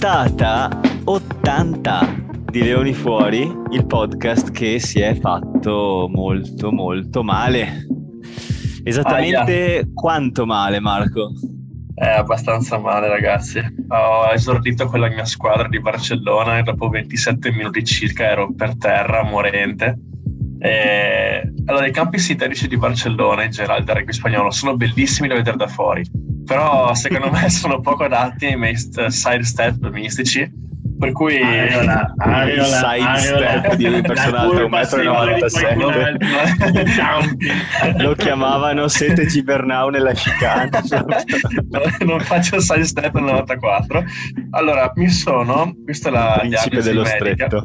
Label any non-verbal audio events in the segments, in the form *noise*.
Puntata 80 di Leoni Fuori, il podcast che si è fatto molto molto male. Esattamente Aia. quanto male, Marco? È abbastanza male, ragazzi. Ho esordito con la mia squadra di Barcellona e dopo 27 minuti circa ero per terra, morente. E... Allora, i campi sintetici di Barcellona, in generale del rugby spagnolo, sono bellissimi da vedere da fuori, però secondo me *laughs* sono poco adatti ai miei side step mistici per cui Ariola, Ariola, *laughs* il side step di un personaggio 1,97 m *laughs* lo chiamavano Sete Gibernau nella chicane no, non faccio side step nel 94 allora mi sono questa è la principe dello medica, stretto.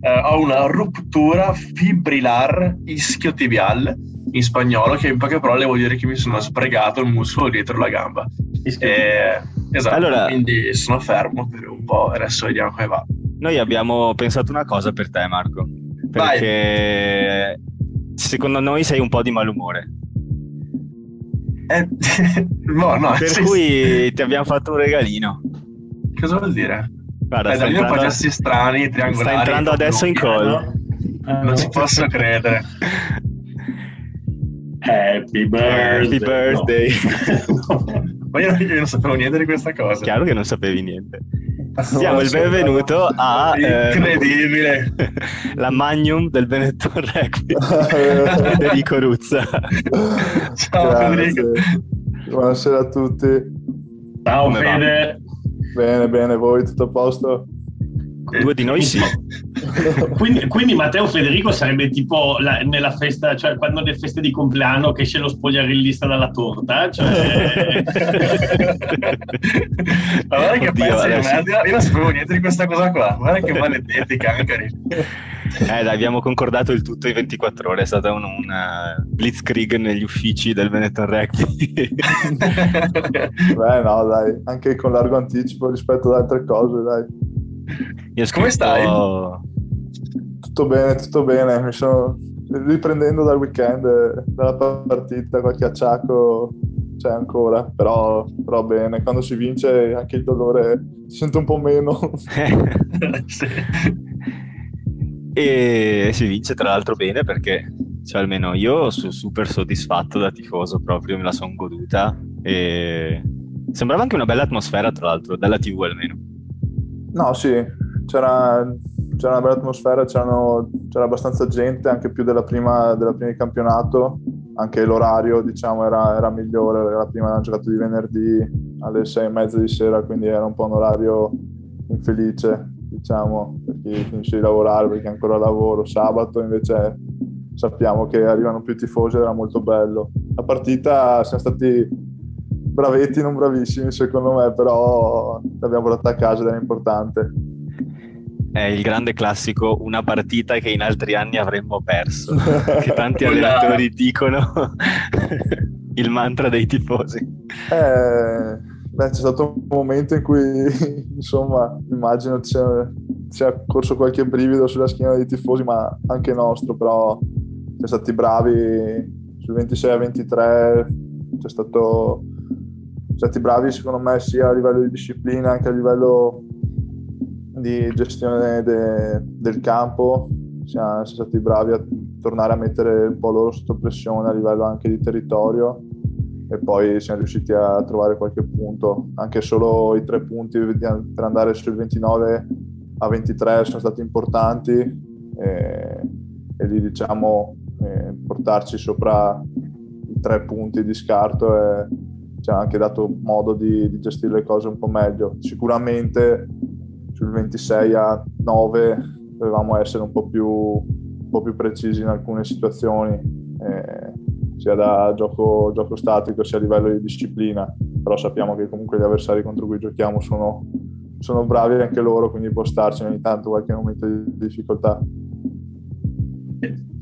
eh, ho una ruptura fibrilar ischiotibiale in spagnolo che in poche parole vuol dire che mi sono sbregato il muscolo dietro la gamba e, esatto allora, quindi sono fermo per un po' e adesso vediamo come va. Noi abbiamo pensato una cosa per te, Marco. Perché Vai. secondo noi sei un po' di malumore. Eh, no, *laughs* no, per sì, cui ti abbiamo fatto un regalino. Cosa vuol dire? Guarda, eh, sta entrando, strani, triangolari. Sta entrando adesso in call. Eh, non ci posso credere. *laughs* Happy birthday. Happy birthday. No. *laughs* Ma io, io, non sapevo niente di questa cosa. Chiaro che non sapevi niente. Diamo il benvenuto a... Eh, Incredibile! Eh, *laughs* la Magnum del Benetton *laughs* Rugby, Federico Ruzza. Ciao Grazie. Federico. Buonasera a tutti. Ciao Come Fede. Va? Bene, bene, voi tutto a posto? Due di noi sì. *laughs* quindi, quindi, Matteo Federico sarebbe tipo la, nella festa, cioè quando nelle feste di compleanno che esce lo spogliarellista dalla torta. Cioè... *laughs* Ma guarda che Oddio, adesso... io non sapevo niente di questa cosa qua. Guarda che maledetti cancari. Eh, dai, abbiamo concordato il tutto in 24 ore, è stata un, una blitzkrieg negli uffici del Benetton Rugby. *laughs* Beh, no, dai, anche con largo anticipo rispetto ad altre cose, dai. Scritto... Come stai? Tutto bene, tutto bene. Mi sto riprendendo dal weekend, dalla partita, qualche acciacco c'è ancora, però, però bene. Quando si vince anche il dolore si sente un po' meno. *laughs* sì. E si vince tra l'altro bene perché cioè almeno io sono super soddisfatto da tifoso proprio, me la sono goduta e sembrava anche una bella atmosfera tra l'altro, dalla tv almeno. No, sì, c'era, c'era una bella atmosfera, c'era abbastanza gente, anche più della prima, della prima di campionato, anche l'orario diciamo era, era migliore, la prima hanno giocato di venerdì alle sei e mezza di sera, quindi era un po' un orario infelice, diciamo, per chi finisce di lavorare, perché ancora lavoro, sabato invece sappiamo che arrivano più tifosi ed era molto bello. La partita siamo stati bravetti, non bravissimi secondo me, però l'abbiamo portata a casa ed era importante. È il grande classico, una partita che in altri anni avremmo perso, *laughs* che tanti allenatori dicono *laughs* il mantra dei tifosi. Eh, beh, c'è stato un momento in cui, insomma, immagino sia, sia corso qualche brivido sulla schiena dei tifosi, ma anche nostro, però siamo stati bravi sul 26 a 23, c'è stato stati bravi secondo me sia a livello di disciplina che a livello di gestione de, del campo siamo, siamo, stati bravi a tornare a mettere un po' loro sotto pressione a livello anche di territorio e poi siamo riusciti a trovare qualche punto anche solo i tre punti per andare sul 29 a 23 sono stati importanti e, e lì diciamo eh, portarci sopra i tre punti di scarto è, ci ha anche dato modo di, di, gestire le cose un po' meglio. Sicuramente sul 26 a 9 dovevamo essere un po' più, un po più precisi in alcune situazioni, eh, sia da gioco, gioco, statico sia a livello di disciplina, però sappiamo che comunque gli avversari contro cui giochiamo sono, sono bravi anche loro, quindi può starci ogni tanto qualche momento di difficoltà.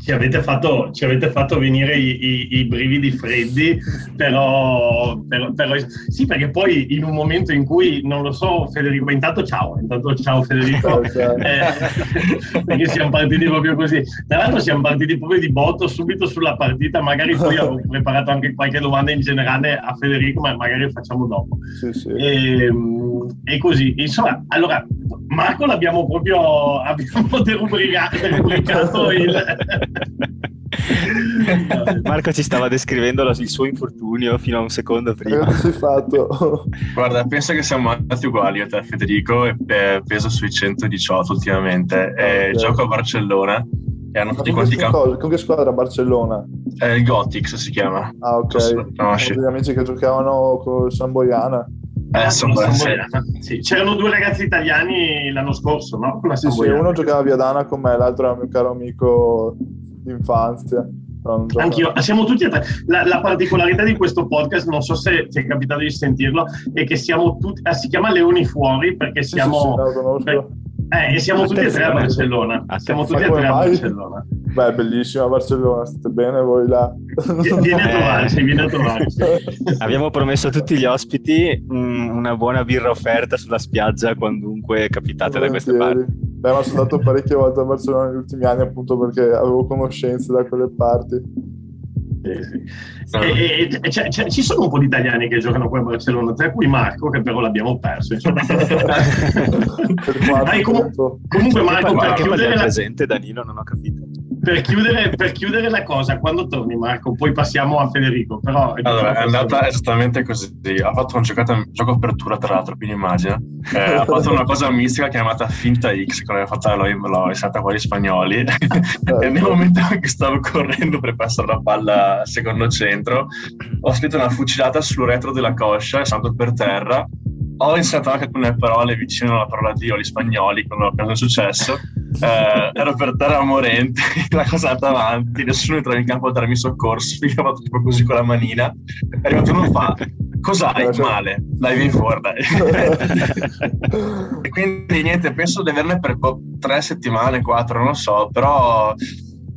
Ci avete fatto, ci avete fatto venire i, i, i, brividi freddi, però, però, però, sì, perché poi in un momento in cui, non lo so, Federico, intanto ciao, intanto ciao Federico, eh, perché siamo partiti proprio così. Tra l'altro siamo partiti proprio di botto subito sulla partita, magari poi avevo *laughs* preparato anche qualche domanda in generale a Federico, ma magari lo facciamo dopo. Sì, sì. E, ehm, e, così, insomma, allora, Marco l'abbiamo proprio *laughs* abbiamo derubricato il... *laughs* *laughs* Marco ci stava descrivendo il suo infortunio fino a un secondo prima. Che fatto? *laughs* Guarda, penso che siamo andati uguali a te, Federico, e peso sui 118 ultimamente. Okay. Gioco a Barcellona e hanno tutti quanti campi. Con che squadra Barcellona? Eh, il Gothic si chiama. Ah, ok. Conosci? Gli amici che giocavano con San Boiana. Eh, sono sì. C'erano due ragazzi italiani l'anno scorso, no? Sì, sì, uno giocava a Viadana con me, l'altro era un mio caro amico d'infanzia. Anch'io, siamo tutti la, la, particolarità di questo podcast, non so se ti è capitato di sentirlo, è che siamo tutti, eh, si chiama Leoni Fuori perché siamo... Sì, sì, sì, eh, e siamo tutti e tre a Barcellona. Siamo tutti e tre a Barcellona. Beh, bellissima Barcellona, state bene voi là? Vieni a trovarci, vieni a trovarci. *laughs* Abbiamo promesso a tutti gli ospiti una buona birra offerta sulla spiaggia quandunque capitate da queste parti. Beh, ma sono andato parecchie volte a Barcellona negli ultimi anni appunto perché avevo conoscenze da quelle parti. Sì, sì. E, e, c- c- ci sono un po' di italiani che giocano qua a Barcellona, tra cui Marco, che però l'abbiamo perso. *laughs* Dai, comu- comunque, Marco, per chiudere la... presente, Danilo, non ho capito. Per chiudere, per chiudere, la cosa, quando torni Marco, poi passiamo a Federico. Però, allora, è andata esattamente così. Ha fatto un giocata, gioco apertura, tra l'altro, quindi immagina. Eh, ha fatto una cosa mistica chiamata Finta X, che l'aveva fatta l'ho, l'ho essata qua gli spagnoli. e nel momento in cui stavo correndo per passare la palla secondo centro, ho scritto una fucilata sul retro della coscia e salto per terra. Ho insegnato anche alcune parole vicino alla parola Dio agli spagnoli quando appena è successo. Eh, ero per terra morente, *laughs* la cosa è andata avanti, nessuno entrava in campo a darmi soccorso. *laughs* Io ho fatto tipo così con la manina. È arrivato uno fa: Cos'hai? Male, dai, vieni fuori. Dai. *laughs* e quindi niente, penso di averne per boh, tre settimane, quattro, non lo so, però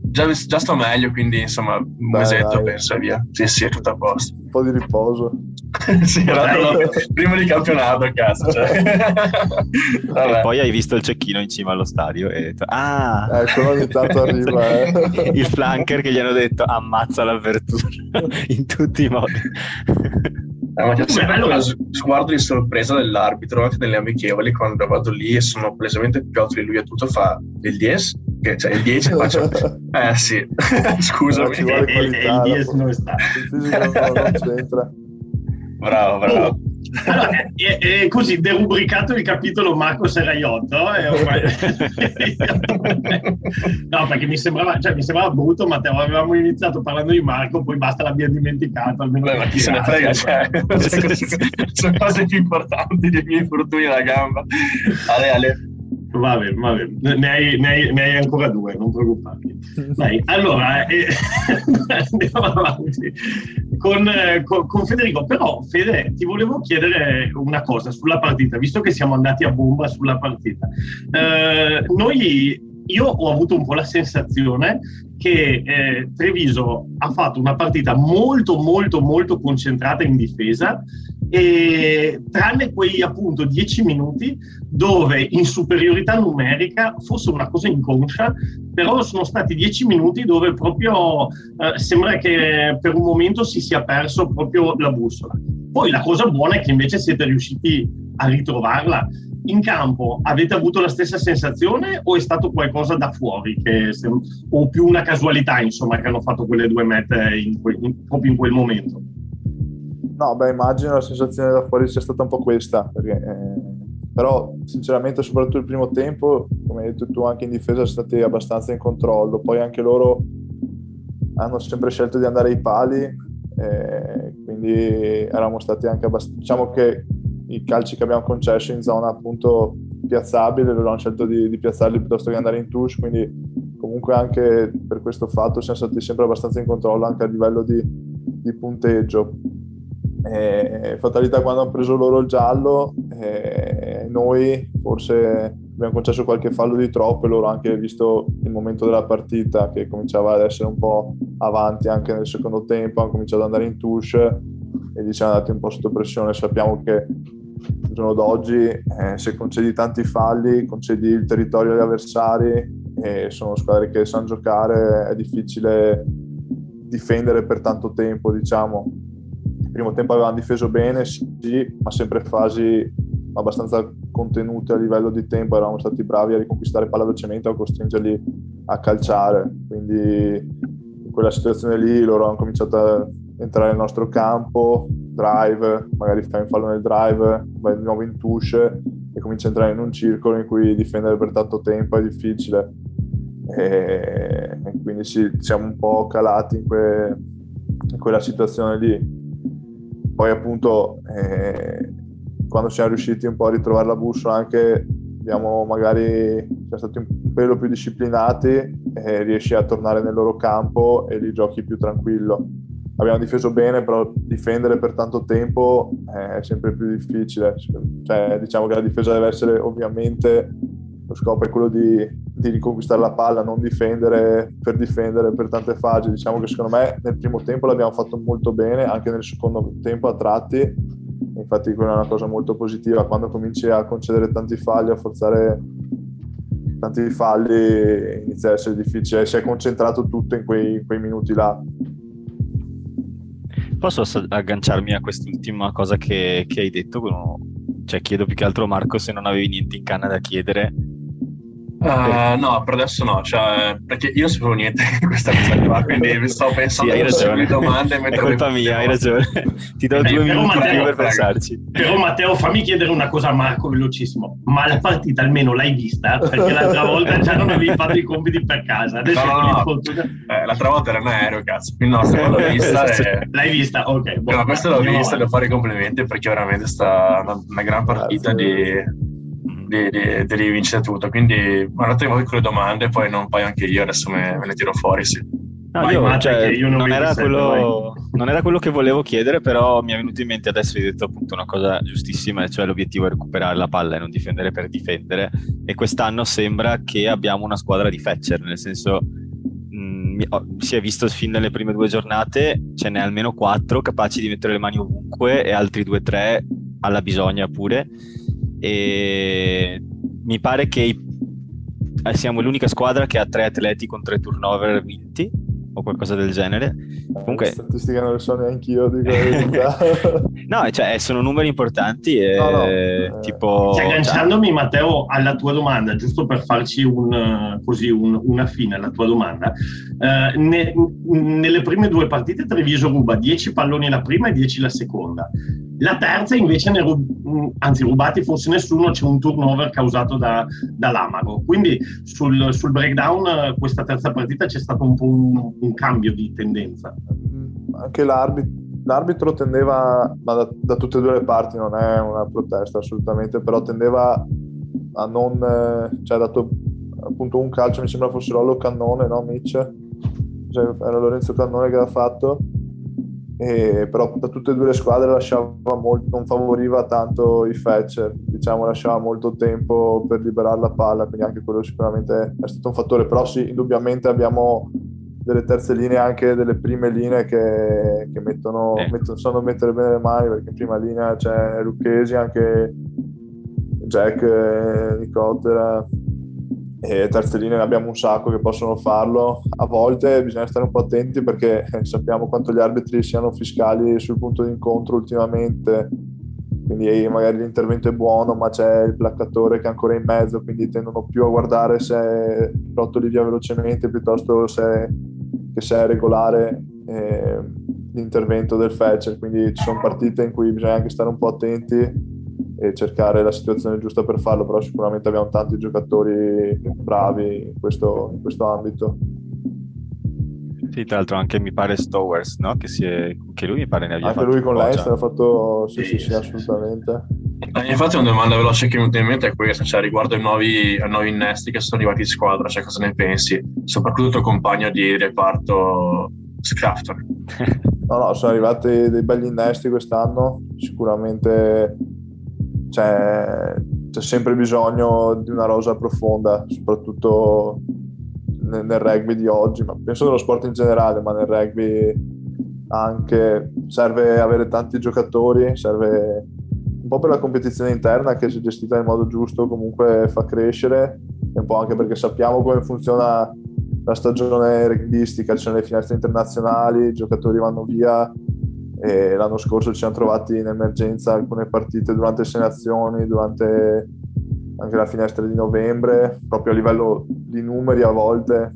già, già, sto meglio, quindi insomma un dai, mesetto dai. penso e via. Sì, sì, è tutto a posto. Un po' di riposo. *laughs* sì, no, prima di campionato a casa. Cioè. *laughs* e poi hai visto il cecchino in cima allo stadio e detto, ah! Ecco, ogni tanto arriva. Eh. il flanker che gli hanno detto ammazza l'avvertura *laughs* in tutti i modi. Eh, ma c'è sempre allora... sguardo di sorpresa dell'arbitro anche nelle amichevoli quando vado lì e sono palesemente più alto di lui e tutto fa il 10 che cioè il 10 *laughs* faccio eh sì. *laughs* Scusami. Eh, il 10 non sta. Non c'entra. Bravo bravo allora, *laughs* e, e, così derubricato il capitolo Marco Seraiotto ormai... *laughs* *laughs* no perché mi sembrava, cioè, mi sembrava brutto ma avevamo iniziato parlando di Marco poi basta l'abbiamo dimenticato almeno Beh, ma chi se ne frega cioè, sono cose più importanti dei miei infortuni alla gamba. Ale Ale Va bene, va bene. Ne hai, ne, hai, ne hai, ancora due, non preoccuparti. Dai, *laughs* allora, eh, *laughs* andiamo avanti con, eh, con, con, Federico. Però, Fede, ti volevo chiedere una cosa sulla partita, visto che siamo andati a bomba sulla partita. Eh, noi, io ho avuto un po' la sensazione che eh, Treviso ha fatto una partita molto, molto, molto concentrata in difesa e tranne quei appunto dieci minuti dove in superiorità numerica fosse una cosa inconscia, però sono stati dieci minuti dove proprio eh, sembra che per un momento si sia perso proprio la bussola. Poi la cosa buona è che invece siete riusciti a ritrovarla. In campo avete avuto la stessa sensazione o è stato qualcosa da fuori che, o più una casualità insomma che hanno fatto quelle due mete in que, in, proprio in quel momento? No, beh, immagino la sensazione da fuori sia stata un po' questa, perché, eh, però sinceramente soprattutto il primo tempo, come hai detto tu anche in difesa, sono stati abbastanza in controllo, poi anche loro hanno sempre scelto di andare ai pali, eh, quindi eravamo stati anche abbastanza, diciamo che i calci che abbiamo concesso in zona appunto piazzabile, loro hanno scelto di, di piazzarli piuttosto che andare in touch, quindi comunque anche per questo fatto siamo stati sempre abbastanza in controllo anche a livello di, di punteggio e fatalità quando hanno preso loro il giallo, eh, noi forse abbiamo concesso qualche fallo di troppo e loro anche visto il momento della partita che cominciava ad essere un po' avanti anche nel secondo tempo, hanno cominciato ad andare in touche e lì siamo andati un po' sotto pressione. Sappiamo che giorno d'oggi eh, se concedi tanti falli, concedi il territorio agli avversari e sono squadre che sanno giocare, è difficile difendere per tanto tempo, diciamo. Il primo tempo avevano difeso bene, sì, ma sempre fasi abbastanza contenute a livello di tempo, eravamo stati bravi a riconquistare palla velocemente o a costringerli a calciare, quindi in quella situazione lì loro hanno cominciato a entrare nel nostro campo, drive, magari fai un fallo nel drive, vai di nuovo in touche e cominci a entrare in un circolo in cui difendere per tanto tempo è difficile. E, quindi sì, siamo un po' calati in, que, in quella situazione lì. Poi appunto eh, quando siamo riusciti un po' a ritrovare la bussola anche abbiamo magari siamo stati un pelo più disciplinati e riesci a tornare nel loro campo e li giochi più tranquillo abbiamo difeso bene, però difendere per tanto tempo è sempre più difficile. Cioè, diciamo che la difesa deve essere ovviamente lo scopo è quello di, di, riconquistare la palla, non difendere per difendere per tante fasi. Diciamo che secondo me nel primo tempo l'abbiamo fatto molto bene, anche nel secondo tempo a tratti. Infatti quella è una cosa molto positiva, quando cominci a concedere tanti falli, a forzare tanti falli inizia a essere difficile, si è concentrato tutto in quei, in quei minuti là. Posso agganciarmi a quest'ultima cosa che, che hai detto? Cioè, chiedo più che altro Marco se non avevi niente in canna da chiedere Uh, no, per adesso no, cioè, perché io non sapevo niente di questa cosa qua, *laughs* quindi mi sto pensando sì, hai ragione. domande. È colpa mia, hai ragione. Ti do due minuti Matteo, per pensarci. Però Matteo, fammi chiedere una cosa a Marco velocissimo. Ma la partita almeno l'hai vista? Perché l'altra *laughs* volta già non avevi fatto i compiti per casa. Adesso no, no, no. Eh, l'altra volta era in aereo, cazzo. Quindi no, se l'ho *laughs* vista. e... L'hai vista? Ok. Boh, no, questa l'ho vista, devo fare i complimenti perché veramente è stata una, una gran partita Grazie. di di, di, di vincere tutto. Quindi guardate voi con le domande, poi non paio anche io, adesso me, me ne tiro fuori. Sì. No, io, cioè, io non, non, era quello, non, era quello, che volevo chiedere, però mi è venuto in mente adesso hai detto appunto una cosa giustissima, cioè l'obiettivo è recuperare la palla e non difendere per difendere. E quest'anno sembra che abbiamo una squadra di Fetcher, nel senso mh, mm, si è visto fin nelle prime due giornate, ce n'è almeno quattro capaci di mettere le mani ovunque e altri due o tre alla bisogna pure e mi pare che eh, siamo l'unica squadra che ha tre atleti con tre turnover vinti o qualcosa del genere. Comunque... Statistiche non le so neanche io, dico *laughs* No, cioè, sono numeri importanti e no, no. Eh, tipo... Cioè, agganciandomi Matteo alla tua domanda, giusto per farci un, così, un, una fine alla tua domanda, eh, ne, nelle prime due partite Treviso ruba 10 palloni la prima e 10 la seconda. La terza invece ne rub- anzi rubati forse nessuno, c'è un turnover causato da, dall'Amago. Quindi sul, sul, breakdown questa terza partita c'è stato un po' un, un cambio di tendenza. Anche l'arbitro, l'arbitro tendeva, ma da, da, tutte e due le parti non è una protesta assolutamente, però tendeva a non, cioè ha dato appunto un calcio, mi sembra fosse Rollo Cannone, no Mitch? Cioè, era Lorenzo Cannone che l'ha fatto e, però da tutte e due le squadre molto, non favoriva tanto i Fetcher, diciamo lasciava molto tempo per liberare la palla, quindi anche quello sicuramente è stato un fattore, però sì, indubbiamente abbiamo delle terze linee, anche delle prime linee che, che mettono, eh. mettono, sanno mettere bene le mani, perché in prima linea c'è Lucchesi, anche Jack, eh, Nicotera, e terze linee ne abbiamo un sacco che possono farlo. A volte bisogna stare un po' attenti perché eh, sappiamo quanto gli arbitri siano fiscali sul punto di incontro ultimamente. Quindi magari l'intervento è buono, ma c'è il placcatore che è ancora in mezzo, quindi tendono più a guardare se rotoli via velocemente piuttosto se, che se è regolare eh, l'intervento del fetcher. Quindi ci sono partite in cui bisogna anche stare un po' attenti e cercare la situazione giusta per farlo, però sicuramente abbiamo tanti giocatori bravi in questo, in questo ambito. Sì, tra l'altro anche mi pare Stowers, no? Che, è, che, lui mi pare ne abbia anche fatto lui con l'Est ha fatto, sì, sì, sì, assolutamente. Eh, infatti una domanda veloce che mi venuta in mente è questa, cioè riguardo ai nuovi, ai nuovi innesti che sono arrivati in squadra, cioè cosa ne pensi? Soprattutto il tuo compagno di reparto Scrafton. *laughs* no, no, sono arrivati dei belli innesti quest'anno, sicuramente cioè, c'è sempre bisogno di una rosa profonda, soprattutto nel, nel rugby di oggi, ma penso nello sport in generale, ma nel rugby anche. Serve avere tanti giocatori, serve un po' per la competizione interna che se gestita in modo giusto comunque fa crescere e un po' anche perché sappiamo come funziona la stagione rugbistica, ci sono le finestre internazionali, i giocatori vanno via e l'anno scorso ci siamo trovati in emergenza alcune partite durante le selezioni, durante anche la finestra di novembre, proprio a livello di numeri a volte.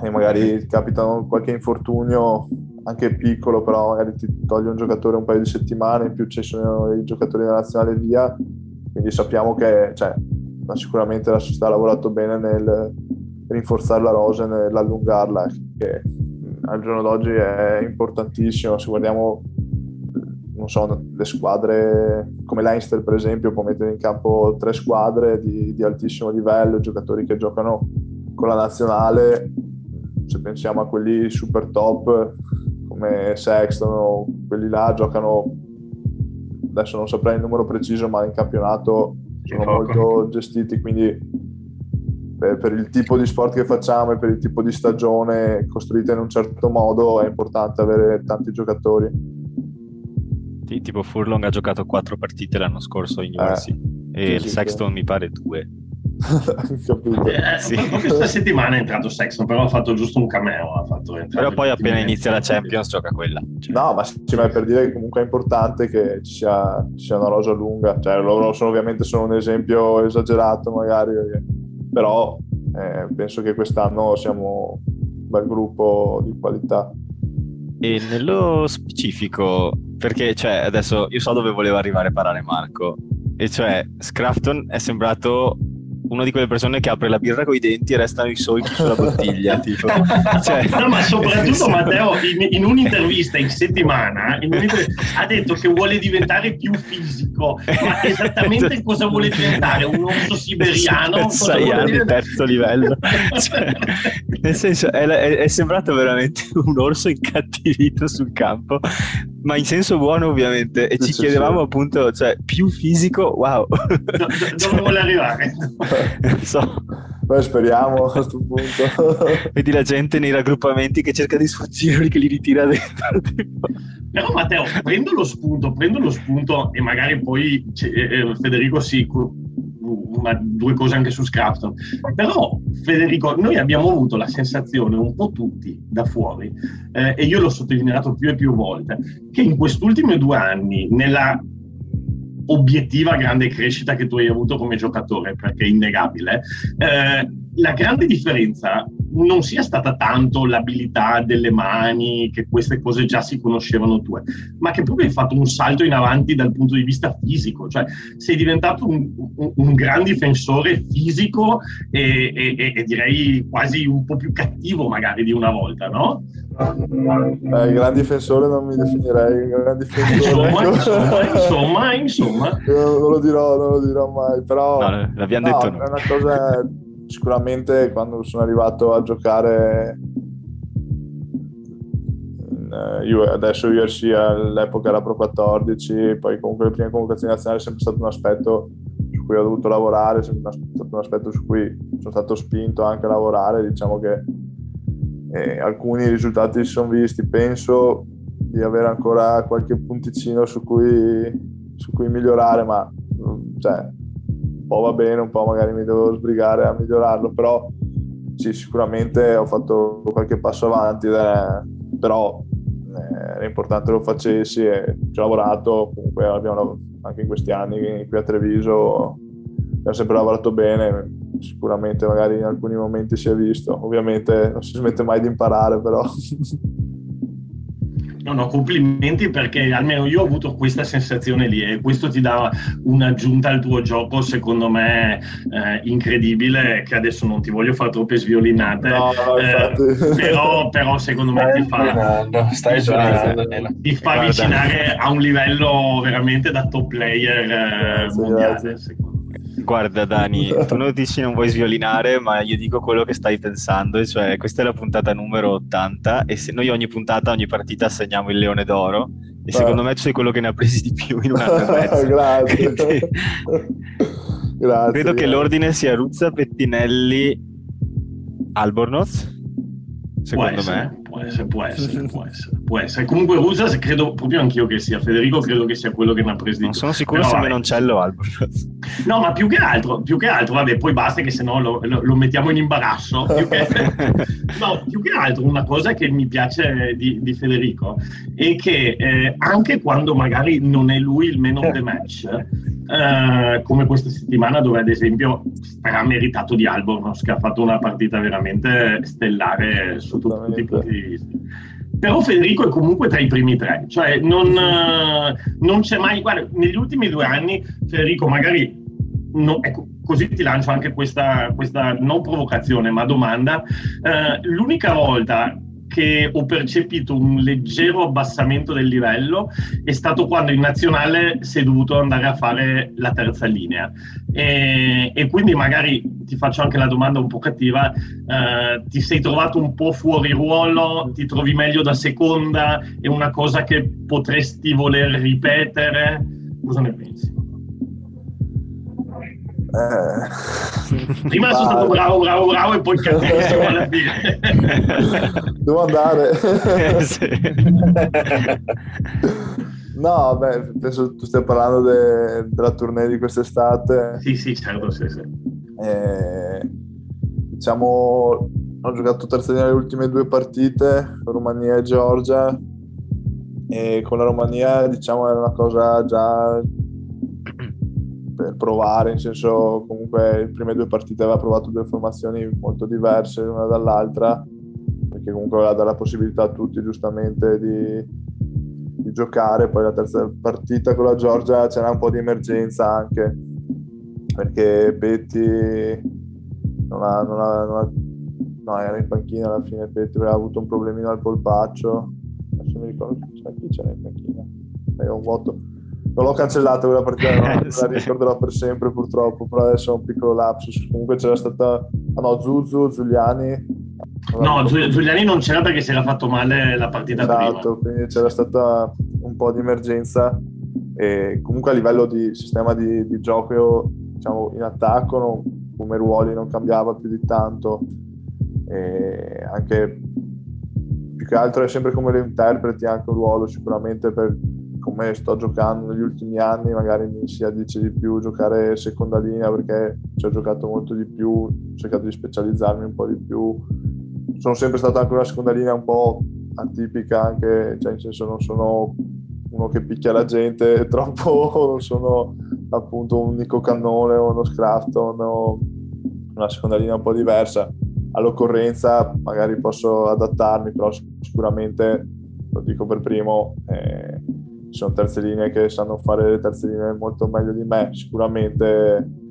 E magari capitano qualche infortunio anche piccolo, però magari ti toglie un giocatore un paio di settimane, in più ci sono i giocatori della nazionale via, quindi sappiamo che cioè, sicuramente la società ha lavorato bene nel rinforzare la rosa e nell'allungarla, che al giorno d'oggi è importantissimo. Se guardiamo non so, le squadre come l'Einster per esempio può mettere in campo tre squadre di, di altissimo livello, giocatori che giocano con la nazionale, se pensiamo a quelli super top come Sexton o quelli là giocano adesso non saprei il numero preciso ma in campionato sono molto gestiti quindi per, per, il tipo di sport che facciamo e per il tipo di stagione costruita in un certo modo è importante avere tanti giocatori tipo Furlong ha giocato quattro partite l'anno scorso in Jersey eh, e sì, il sì, Sexton sì. mi pare due *laughs* eh, sì. questa settimana è entrato Sexton, però ha fatto giusto un cameo. però poi appena inizia la Champions gioca quella. Cioè. No, ma sì, ma è per dire che comunque è importante che ci sia, ci sia una rosa lunga. Cioè, loro sono, ovviamente sono un esempio esagerato magari, perché... però eh, penso che quest'anno siamo un bel gruppo di qualità. E nello specifico, perché cioè, adesso io so dove voleva arrivare a parare Marco, e cioè Scrafton è sembrato una di quelle persone che apre la birra con i denti e restano i soldi sulla bottiglia. *laughs* tipo. Cioè, no, ma soprattutto *laughs* Matteo in, in un'intervista in settimana in ha detto che vuole diventare più fisico. Ma *laughs* esattamente cosa vuole diventare? Un orso siberiano? Sei anni, terzo livello. Cioè, nel senso, è, è, è sembrato veramente un orso incattivito sul campo ma in senso buono ovviamente. E ci chiedevamo appunto cioè più fisico wow. Do, dove vuole arrivare? *laughs* non so. Beh, speriamo a questo punto. *laughs* Vedi la gente nei raggruppamenti che cerca di sfuggire che li ritira dentro. Però Matteo prendo lo spunto prendo lo spunto e magari poi eh, eh, Federico si una, due cose anche su Scrafton. Però, Federico, noi abbiamo avuto la sensazione, un po' tutti da fuori, eh, e io l'ho sottolineato più e più volte, che in questi ultimi due anni, nella obiettiva grande crescita che tu hai avuto come giocatore, perché è innegabile, eh, la grande differenza non sia stata tanto l'abilità delle mani, che queste cose già si conoscevano tue, ma che proprio hai fatto un salto in avanti dal punto di vista fisico, cioè sei diventato un, un, un gran difensore fisico e, e, e, direi quasi un po' più cattivo magari di una volta, no? Eh, gran difensore non mi definirei un gran *laughs* difensore. insomma, insomma, insomma, insomma. non lo dirò, non lo dirò mai, però... No, l'abbiamo no, detto. È una cosa sicuramente quando sono arrivato a giocare io, adesso URC all'epoca era Pro 14 poi comunque le prime convocazioni nazionali è sempre stato un aspetto su cui ho dovuto lavorare è sempre stato un aspetto su cui sono stato spinto anche a lavorare diciamo che eh, alcuni risultati si sono visti. Penso di avere ancora qualche punticino su cui, su cui migliorare ma cioè, po' va bene, un po' magari mi devo sbrigare a migliorarlo, però sì, sicuramente ho fatto qualche passo avanti, però eh, era importante che lo facessi e ci ho lavorato, comunque abbiamo, anche in questi anni qui a Treviso abbiamo sempre lavorato bene, sicuramente magari in alcuni momenti si è visto, ovviamente non si smette mai di imparare però. *laughs* No, no, complimenti perché almeno io ho avuto questa sensazione lì e questo ti dà un'aggiunta al tuo gioco, secondo me, eh, incredibile, che adesso non ti voglio fare troppe sviolinate, no, no, eh, però, però, secondo me ti fa, stai ti, ti fa avvicinare a un livello veramente da top player eh, mondiale, secondo me. Guarda Dani, *laughs* tu non dici non vuoi sviolinare, ma io dico quello che stai pensando, cioè questa è la puntata numero 80 e se noi ogni puntata, ogni partita assegniamo il leone d'oro e secondo me tu sei quello che ne ha presi di più in un anno e *laughs* mezzo. Grazie. *laughs* grazie, Credo che l'ordine sia Ruzza, Pettinelli, Albornoz, Può secondo essere, me. può essere, può essere, può essere, può essere. Comunque Rusa, credo proprio anch'io che sia. Federico credo che sia quello che ne ha presi di Non sono sicuro Però, se vabbè. Menoncello o Albornoz. No, ma più che altro, più che altro, vabbè, poi basta che se no lo, lo- lo mettiamo in imbarazzo. Più che, *laughs* no, più che altro una cosa che mi piace di, di Federico è che eh, anche quando magari non è lui il man of the match, eh, come questa settimana dove ad esempio sarà meritato di Albornoz che ha fatto una partita veramente stellare su tutti i punti di vista. Però Federico è comunque tra i primi tre, cioè non, eh, non c'è mai, guarda, negli ultimi due anni Federico magari, no- ecco, così ti lancio anche questa, questa non provocazione ma domanda, Eh, l'unica volta che ho percepito un leggero abbassamento del livello è stato quando in nazionale si è dovuto andare a fare la terza linea e, e quindi magari ti faccio anche la domanda un po' cattiva eh, ti sei trovato un po' fuori ruolo ti trovi meglio da seconda è una cosa che potresti voler ripetere cosa ne pensi? Eh, prima sono stato bravo bravo bravo e poi cattivissimo alla fine *laughs* Devo andare. Eh, sì. no, beh, penso tu stia parlando de- della tournée di quest'estate. sì sì certo sì, sì. Eh, diciamo, ho giocato terza linea le ultime due partite, Romania e Georgia. E con la Romania, diciamo, era una cosa già per provare, in senso, comunque, le prime due partite aveva provato due formazioni molto diverse l'una dall'altra, perché comunque aveva dato la possibilità a tutti, giustamente, di, di giocare. Poi la terza partita con la Georgia c'era un po' di emergenza anche, perché Petti non ha, non ha- non ha- no, era in panchina alla fine Petti aveva avuto un problemino al polpaccio. Adesso mi ricordo chi c'era, in panchina. È un vuoto non l'ho cancellata quella partita me *laughs* Sì. la ricorderò per sempre purtroppo però adesso è un piccolo lapsus. Comunque c'era stata ah no Zuzu, Giuliani no Giul- Giuliani non c'era perché si era fatto male la partita Esatto, quindi c'era stata un po' di emergenza e comunque a livello di sistema di, di gioco io, diciamo, in attacco non- come ruoli non cambiava più di tanto. E anche più che altro è sempre come lo interpreti anche un ruolo sicuramente per come sto giocando negli ultimi anni magari mi si addice di più giocare seconda linea perché ci ho giocato molto di più ho cercato di specializzarmi un po' di più sono sempre stato anche una seconda linea un po' atipica anche, cioè in senso non sono uno che picchia la gente *laughs* troppo, non sono appunto un Nico Cannone o uno Scrafton o una seconda linea un po' diversa. All'occorrenza magari posso adattarmi, però sicuramente, lo dico per primo, eh, sono terze linee che sanno fare le terze linee molto meglio di me, sicuramente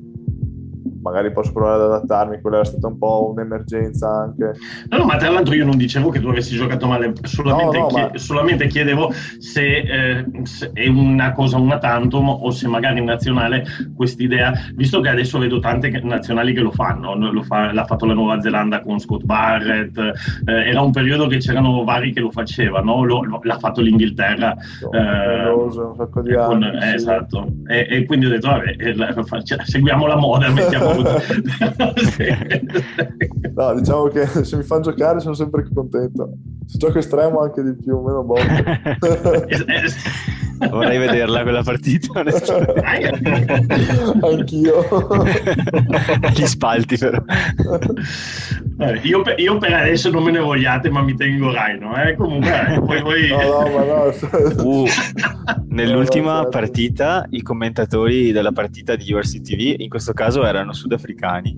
magari posso provare ad adattarmi, quella era stata un po' un'emergenza anche. No, no, ma tra l'altro io non dicevo che tu avessi giocato male, solamente, No, no, chie- ma- solamente chiedevo se, eh, se è una cosa una tantum o se magari in nazionale quest'idea, visto che adesso vedo tante nazionali che lo fanno, no? Lo fa- l'ha fatto la Nuova Zelanda con Scott Barrett, eh, era un periodo che c'erano vari che lo facevano, lo- lo- l'ha fatto l'Inghilterra. eh, Numeroso, un sacco di con- anni. eh, sì. esatto, e, e quindi ho detto, vabbè, eh, la- faccia- seguiamo la moda, mettiamo *laughs* No, diciamo che se mi fanno giocare sono sempre contento. Se gioco estremo anche di più, meno eh, *laughs* Vorrei vederla quella partita. Anch'io. Gli spalti però. Eh, io, per, io per adesso non me ne vogliate, ma mi tengo Raino. Eh? Comunque, eh, poi voi... No, no, ma no. Uh, *laughs* nell'ultima No, partita i commentatori della partita di URC TV, in questo caso erano sudafricani,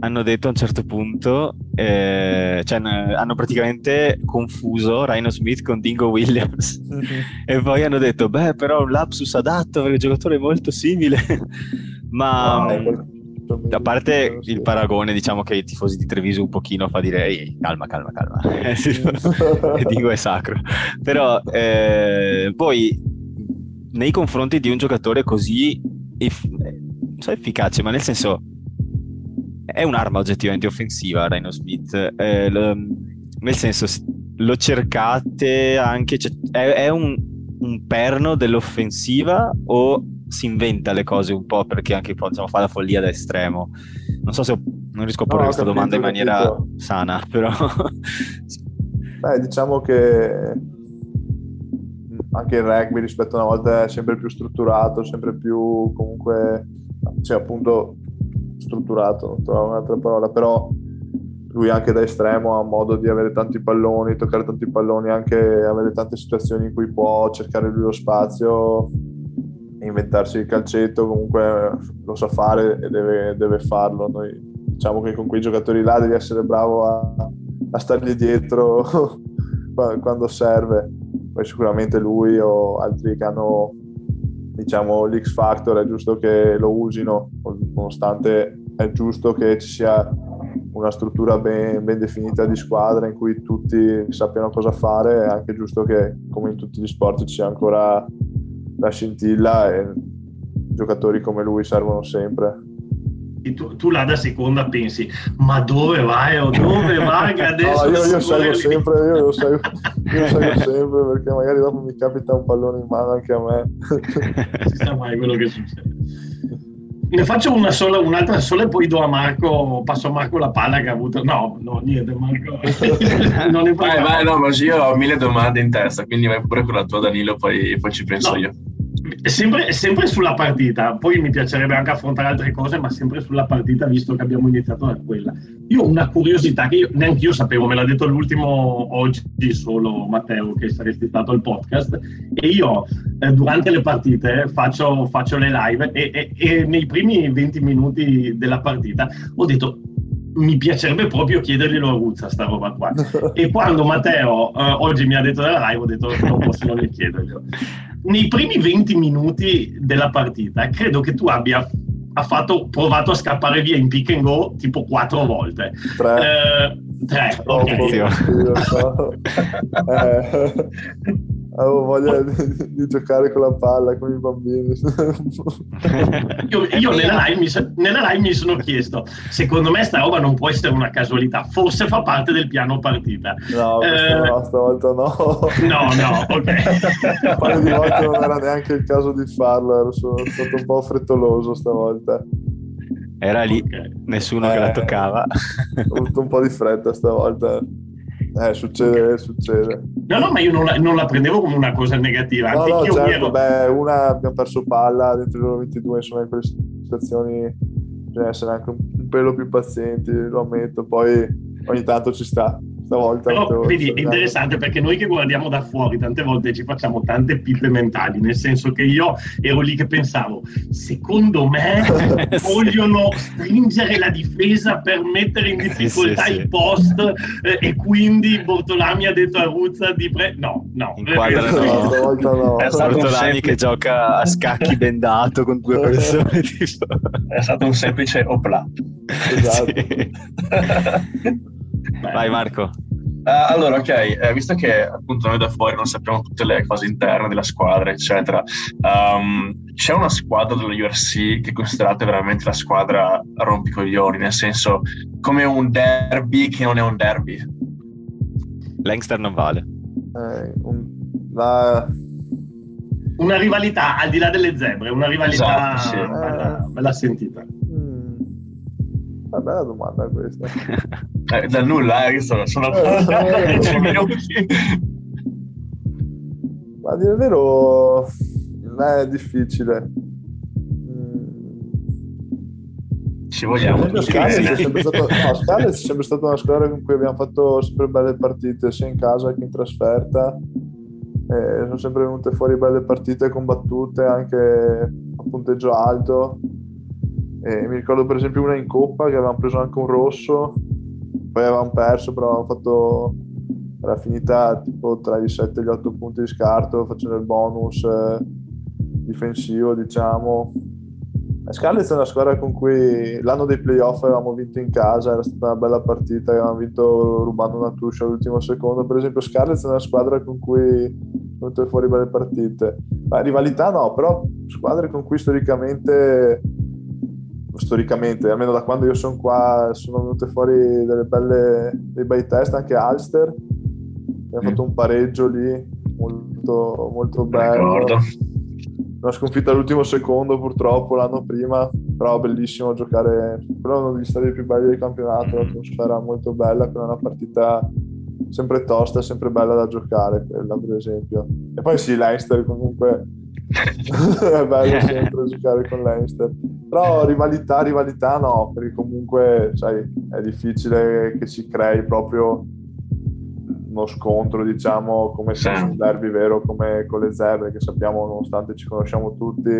hanno detto a un certo punto, eh, cioè hanno praticamente confuso Rhino Smith con Dingo Williams. *laughs* E poi hanno detto, beh però un lapsus adatto perché il giocatore è molto simile, *laughs* ma... Quel- a parte il paragone, diciamo che i tifosi di Treviso un pochino fa dire "Ehi, calma, calma, calma. *laughs* e dico è sacro. Però eh, poi nei confronti di un giocatore così eff- non so efficace, ma nel senso è un'arma oggettivamente offensiva Rhino Smith. Eh, lo- nel senso lo cercate anche, cioè, è, è un, un perno dell'offensiva o si inventa le cose un po' perché anche diciamo, fa la follia da estremo. Non so se ho, non riesco a porre no, questa capito, domanda in maniera capito. sana, però... Beh, diciamo che anche il rugby rispetto a una volta è sempre più strutturato, sempre più comunque, cioè appunto strutturato, non trovo un'altra parola, però lui anche da estremo ha modo di avere tanti palloni, toccare tanti palloni, anche avere tante situazioni in cui può cercare lui lo spazio, inventarsi il calcetto, comunque lo sa fare e deve, deve farlo. Noi diciamo che con quei giocatori là devi essere bravo a, a stargli dietro *laughs* quando serve. Poi sicuramente lui o altri che hanno diciamo l'X Factor è giusto che lo usino, nonostante è giusto che ci sia una struttura ben, ben, definita di squadra in cui tutti sappiano cosa fare, è anche giusto che come in tutti gli sport ci sia ancora la scintilla e giocatori come lui servono sempre. Tu, tu, là da seconda pensi ma dove vai o dove vai che *laughs* adesso no, io, io salgo sempre io lo salgo, *laughs* io salgo sempre perché magari dopo mi capita un pallone in mano anche a me non *laughs* si sa mai quello che succede ne faccio una sola, un'altra sola e poi do a Marco, passo a Marco la palla che ha avuto. No, no, niente, Marco. non ne vai, vai, no, ma io ho mille domande in testa, quindi vai pure con la tua Danilo, poi, poi ci penso no. io. Sempre, sempre, sulla partita, poi mi piacerebbe anche affrontare altre cose, ma sempre sulla partita, visto che abbiamo iniziato da quella. Io ho una curiosità che io, neanche io sapevo, me l'ha detto l'ultimo oggi solo Matteo, che saresti stato al podcast, e io eh, durante le partite faccio, faccio le live e, e, e nei primi 20 minuti della partita ho detto mi piacerebbe proprio chiederglielo a Ruzza sta roba qua. *laughs* e quando Matteo eh, oggi mi ha detto della live ho detto non posso non chiederglielo nei primi 20 minuti della partita credo che tu abbia fatto, provato a scappare via in pick and go tipo quattro volte. Tre. Eh, tre. Oh, *laughs* *laughs* eh, avevo voglia di, di, giocare con la palla con i bambini. io, io nella, live mi, nella, live mi, sono chiesto, secondo me sta roba non può essere una casualità, forse fa parte del piano partita. No, eh, no stavolta no. No, no, ok. Un paio di volte non era neanche il caso di farlo, ero stato un po' frettoloso stavolta. Era lì, okay. nessuno eh, che la toccava. Ho avuto un po' di fretta stavolta. Eh, succede, succede. No, no, ma io non la, non la, prendevo come una cosa negativa. No, no, certo, ero... beh, una abbiamo perso palla dentro i loro 22, insomma, in quelle situazioni bisogna essere anche un, un pelo più pazienti, lo ammetto, poi ogni tanto ci sta stavolta. Però, vedi, è interessante perché noi che guardiamo da fuori tante volte ci facciamo tante pippe mentali, nel senso che io ero lì che pensavo, secondo me *laughs* vogliono stringere la difesa per mettere in difficoltà sì, sì, i post eh, e quindi Bortolami ha detto a Ruzza di pre... No, no. Inquadrano no, no. È stato Bortolami che gioca a scacchi bendato con due persone. tipo. È stato un semplice opla. Esatto. *laughs* Vai Marco. Uh, allora, ok, eh, visto che appunto noi da fuori non sappiamo tutte le cose interne della squadra, eccetera, um, c'è una squadra dell'URC che considerate veramente la squadra rompicoglioni, nel senso come un derby che non è un derby? Leinster non vale. Eh, un, la... Una rivalità al di là delle zebre, una rivalità esatto, sì. bella, bella sentita. Bella domanda questa. *laughs* eh, da nulla, eh, sono, sono 10 eh, minuti. *laughs* Ma a dire il vero, è difficile. Ci vogliamo. Scarlett è, sempre stato, no, Scarlett è sempre stata una squadra con cui abbiamo fatto sempre belle partite, sia in casa che in trasferta. Eh, sono sempre venute fuori belle partite combattute anche a punteggio alto e mi ricordo per esempio una in coppa che avevamo preso anche un rosso, poi avevamo perso, però avevamo fatto era finita tipo tra i 7 e gli 8 punti di scarto facendo il bonus eh, difensivo diciamo. Scarlett è una squadra con cui l'anno dei playoff avevamo vinto in casa era stata una bella partita avevamo vinto rubando una tuscia all'ultimo secondo. Per esempio Scarlett è una squadra con cui venute fuori belle partite. Ma rivalità no però squadre con cui storicamente storicamente, almeno da quando io sono qua, sono venute fuori delle belle, dei bei test, anche Alster, abbiamo mm. fatto un pareggio lì molto, molto bello. Ricordo. una sconfitta all'ultimo secondo purtroppo l'anno prima, però bellissimo giocare, è uno degli stadi più belli del campionato, l'atmosfera molto bella, quella è una partita sempre tosta, sempre bella da giocare, quella per esempio. E poi sì, Leinster comunque è bello sempre giocare con Leinster. Però rivalità, rivalità no, perché comunque sai, è difficile che si crei proprio uno scontro, diciamo, come se fosse un derby vero come con le zebre, che sappiamo, nonostante ci conosciamo tutti,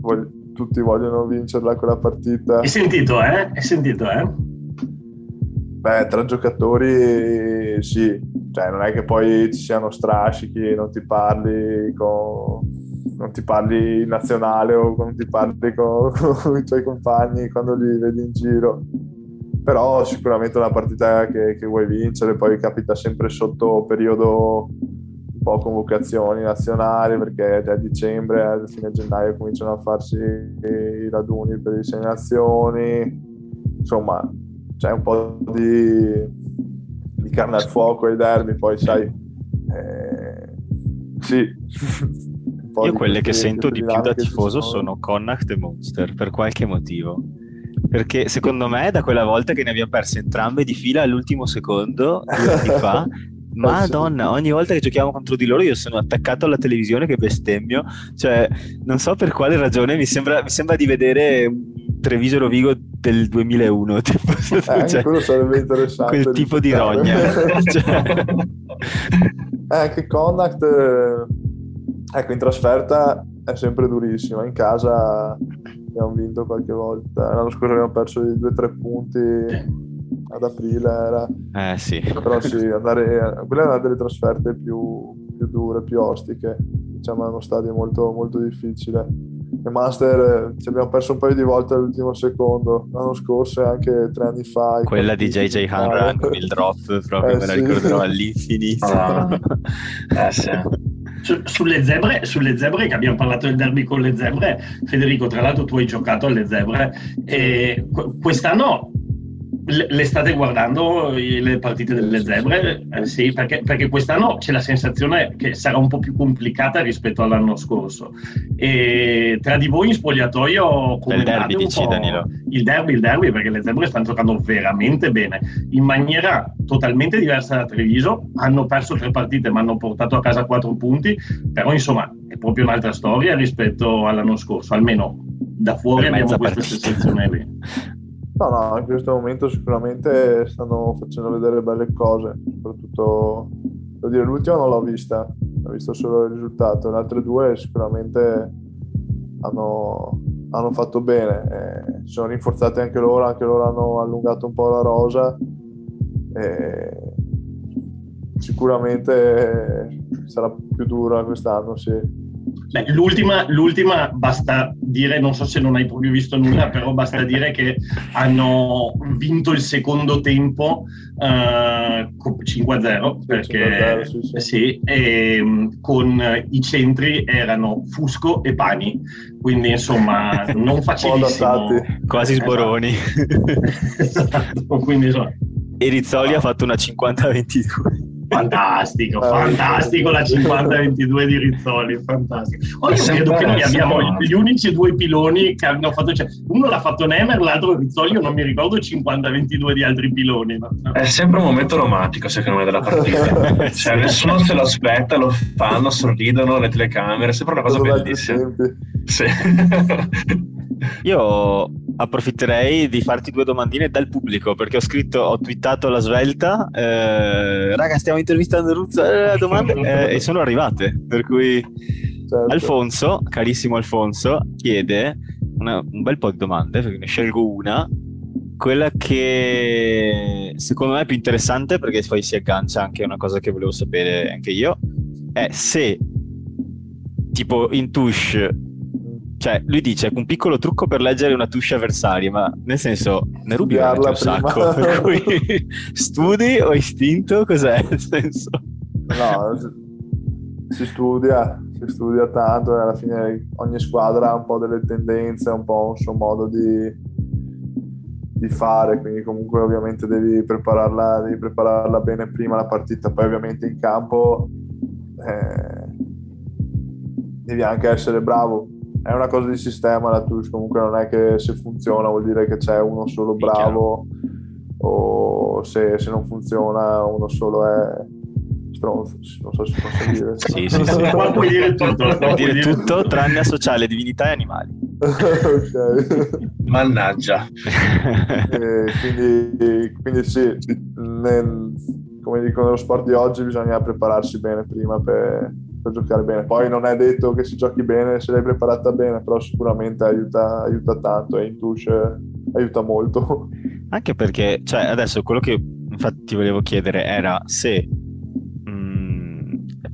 vog- tutti vogliono vincerla quella partita. Hai sentito, eh? Hai sentito, eh? Beh, tra giocatori sì, cioè non è che poi ci siano strascichi, non ti parli con non ti parli in nazionale o non ti parli con, *laughs* con, i tuoi compagni quando li vedi in giro però sicuramente una partita che, che, vuoi vincere, poi capita sempre sotto periodo un po' convocazioni nazionali perché da dicembre a fine gennaio cominciano a farsi i raduni per le sei nazioni, insomma c'è un po' di, di carne al fuoco ai derby, poi sai, eh, sì. *laughs* Io quelle che sento di più da tifoso sono. Connacht e Monster per qualche motivo perché secondo me da quella volta che ne abbiamo perse entrambe di fila all'ultimo secondo, due anni fa, *laughs* Madonna, ogni volta che giochiamo contro di loro io sono attaccato alla televisione che bestemmio, cioè non so per quale ragione mi sembra, mi sembra di vedere Treviso Rovigo del 2001, *laughs* tipo, eh, cioè, quello sarebbe interessante. Quel tipo di rogna. *laughs* cioè. eh, anche Connacht, eh, ecco, in trasferta è sempre durissima, in casa abbiamo vinto qualche volta. L'anno scorso abbiamo perso di 2-3 punti ad aprile. Era... Eh sì. Però sì, andare, quella è una delle trasferte più, più dure, più ostiche. Diciamo è uno stadio molto, molto difficile. E Master ci abbiamo perso un paio di volte all'ultimo secondo, l'anno scorso e anche tre anni fa. Quella di JJ Hanran con il drop, proprio eh, me la sì. ricorderò all'infinito. Ah. *laughs* eh sì *laughs* sulle, zebre, sulle zebre, che abbiamo parlato del derby con le zebre, Federico, tra l'altro tu hai giocato alle zebre, e quest'anno le state guardando le partite delle zebre? Eh, sì, perché, perché, quest'anno c'è la sensazione che sarà un po' più complicata rispetto all'anno scorso. E tra di voi in spogliatoio come il derby, dici, Danilo. Il derby, il derby, perché le zebre stanno giocando veramente bene, in maniera totalmente diversa da Treviso. Hanno perso tre partite, ma hanno portato a casa quattro punti. Però, insomma, è proprio un'altra storia rispetto all'anno scorso, almeno da fuori abbiamo questa sensazione lì. *laughs* No, no, in questo momento sicuramente stanno facendo vedere belle cose, soprattutto, devo dire, l'ultima non l'ho vista, ho visto solo il risultato, le altre due sicuramente hanno, hanno fatto bene, eh, si sono rinforzate anche loro, anche loro hanno allungato un po' la rosa sicuramente sarà più dura quest'anno, sì. Beh, l'ultima, l'ultima, basta dire, non so se non hai proprio visto nulla, però basta dire che hanno vinto il secondo tempo uh, eh, 5-0 perché 5-0, sì, sì. sì e, um, con i centri erano Fusco e Pani, quindi insomma non *laughs* facilissimo. Quasi sboroni. *laughs* esatto, quindi insomma. E Rizzoli ah. ha fatto una 50-22. Fantastico, eh, fantastico la 50-22 di Rizzoli, fantastico. Oggi credo che noi abbiamo gli unici due piloni che hanno fatto, cioè, uno l'ha fatto Nemer, l'altro Rizzoli, io non mi ricordo 50-22 di altri piloni. No? È sempre un momento romantico secondo me della partita, *laughs* cioè nessuno se lo aspetta, lo fanno, sorridono le telecamere, è sempre una cosa bellissima. Sì. *laughs* Io approfitterei di farti due domandine dal pubblico perché ho scritto, ho twittato la svelta, eh, raga stiamo intervistando Ruzzo, eh, domande *laughs* eh, e sono arrivate, per cui certo. Alfonso, carissimo Alfonso, chiede una, un bel po' di domande, perché ne scelgo una, quella che secondo me è più interessante perché poi si aggancia anche a una cosa che volevo sapere anche io, è se tipo in touche cioè, lui dice un piccolo trucco per leggere una touche avversaria, ma nel senso, ne rubi un sacco. Per cui *laughs* studi o istinto? Cos'è il senso? No, si studia, si studia tanto e alla fine ogni squadra ha un po' delle tendenze, un po' un suo modo di, di fare, quindi comunque ovviamente devi prepararla, devi prepararla bene prima la partita, poi ovviamente in campo... Eh, devi anche essere bravo. È una cosa di sistema la touche, comunque non è che se funziona vuol dire che c'è uno solo bravo o se, se non funziona uno solo è stronzo, non so se posso dire. *laughs* sì, sì, sì. Puoi dire tutto. Puoi dire tutto tranne associare divinità e animali. ok. Mannaggia. E quindi, quindi sì, nel, come dico nello sport di oggi bisogna prepararsi bene prima per, per, giocare bene. Poi non è detto che si giochi bene se l'hai preparata bene, però sicuramente aiuta, aiuta tanto e in touche aiuta molto. Anche perché, cioè, adesso quello che infatti ti volevo chiedere era se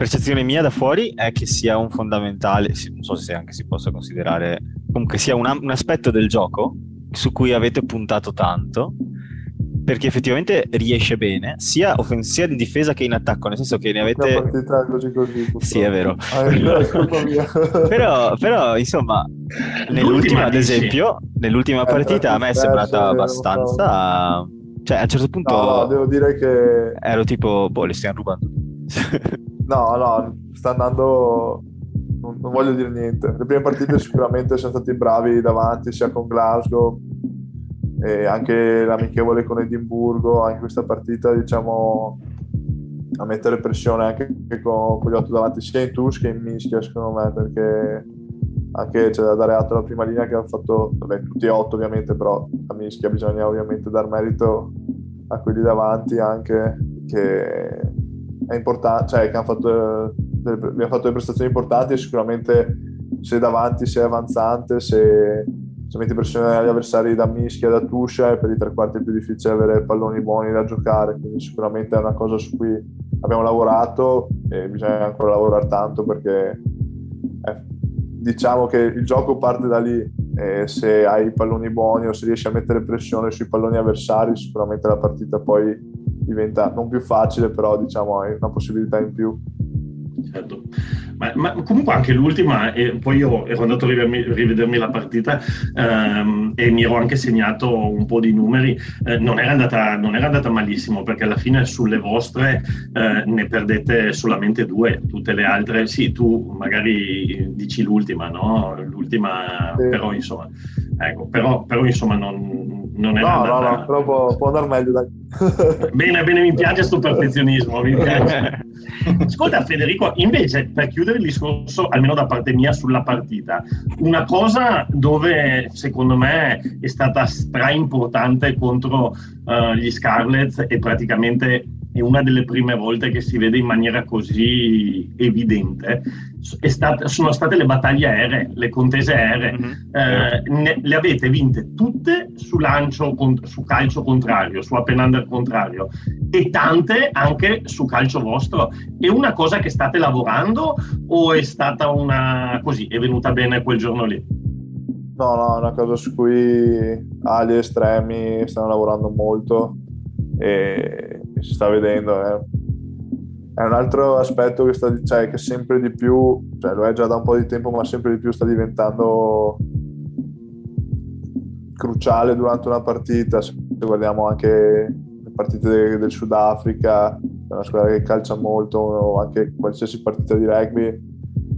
percezione mia da fuori è che sia un fondamentale, non so se anche si possa considerare, comunque sia un, un aspetto del gioco su cui avete puntato tanto, perché effettivamente riesce bene, sia, offen- sia in difesa che in attacco, nel senso che ne avete... Una partita così così. Sì, è vero. Ah, è *laughs* però, però, insomma, nell'ultima, ad esempio, nell'ultima Eh, partita a me è sembrata abbastanza... Cioè, a un certo punto No, devo dire che ero tipo, boh, li stiamo rubando. *laughs* no, no, sta andando non, non voglio dire niente. Le prime partite sicuramente siamo stati bravi davanti sia con Glasgow e anche l'amichevole con Edimburgo, anche questa partita diciamo a mettere pressione anche con, con gli otto davanti sia in Tusk che in Mischia secondo me perché anche c'è da dare atto alla prima linea che hanno fatto vabbè, tutti e otto ovviamente però a Mischia bisogna ovviamente dar merito a quelli davanti anche che è importante cioè che hanno fatto delle, abbiamo fatto delle prestazioni importanti e sicuramente se davanti sei avanzante se, se metti pressione agli avversari da Mischia da Tuscia per i tre quarti è più difficile avere palloni buoni da giocare quindi sicuramente è una cosa su cui abbiamo lavorato e bisogna ancora lavorare tanto perché eh, diciamo che il gioco parte da lì e se hai i palloni buoni o se riesci a mettere pressione sui palloni avversari sicuramente la partita poi diventa non più facile però diciamo hai una possibilità in più certo. Ma, ma, comunque anche l'ultima, e poi io ero andato a rivedermi, rivedermi la partita ehm, e mi ero anche segnato un po' di numeri, eh, non, era andata, non, era andata, malissimo perché alla fine sulle vostre eh, ne perdete solamente due, tutte le altre, sì, tu magari dici l'ultima, no? L'ultima, sì. però insomma, ecco, però, però insomma non, non era no, andata... No, no, però può, può andare meglio, dai. *laughs* bene, bene, mi piace questo perfezionismo, mi piace. *laughs* Ascolta Federico, invece per chiudere il discorso, almeno da parte mia sulla partita, una cosa dove secondo me è stata stra importante contro uh, gli Scarlets e praticamente è una delle prime volte che si vede in maniera così evidente, stat- sono state le battaglie aeree, le contese aeree. Mm-hmm. Eh, ne- le avete vinte tutte su lancio, con- su calcio contrario, su open under contrario e tante anche su calcio vostro. È una cosa che state lavorando o è stata una così, è venuta bene quel giorno lì? No, no, è una cosa su cui agli estremi stanno lavorando molto e si sta vedendo. Eh. È un altro aspetto che, sta, cioè, che sempre di più, cioè, lo è già da un po' di tempo, ma sempre di più sta diventando cruciale durante una partita. Se guardiamo anche le partite del, del Sudafrica, è una squadra che calcia molto, o anche qualsiasi partita di rugby,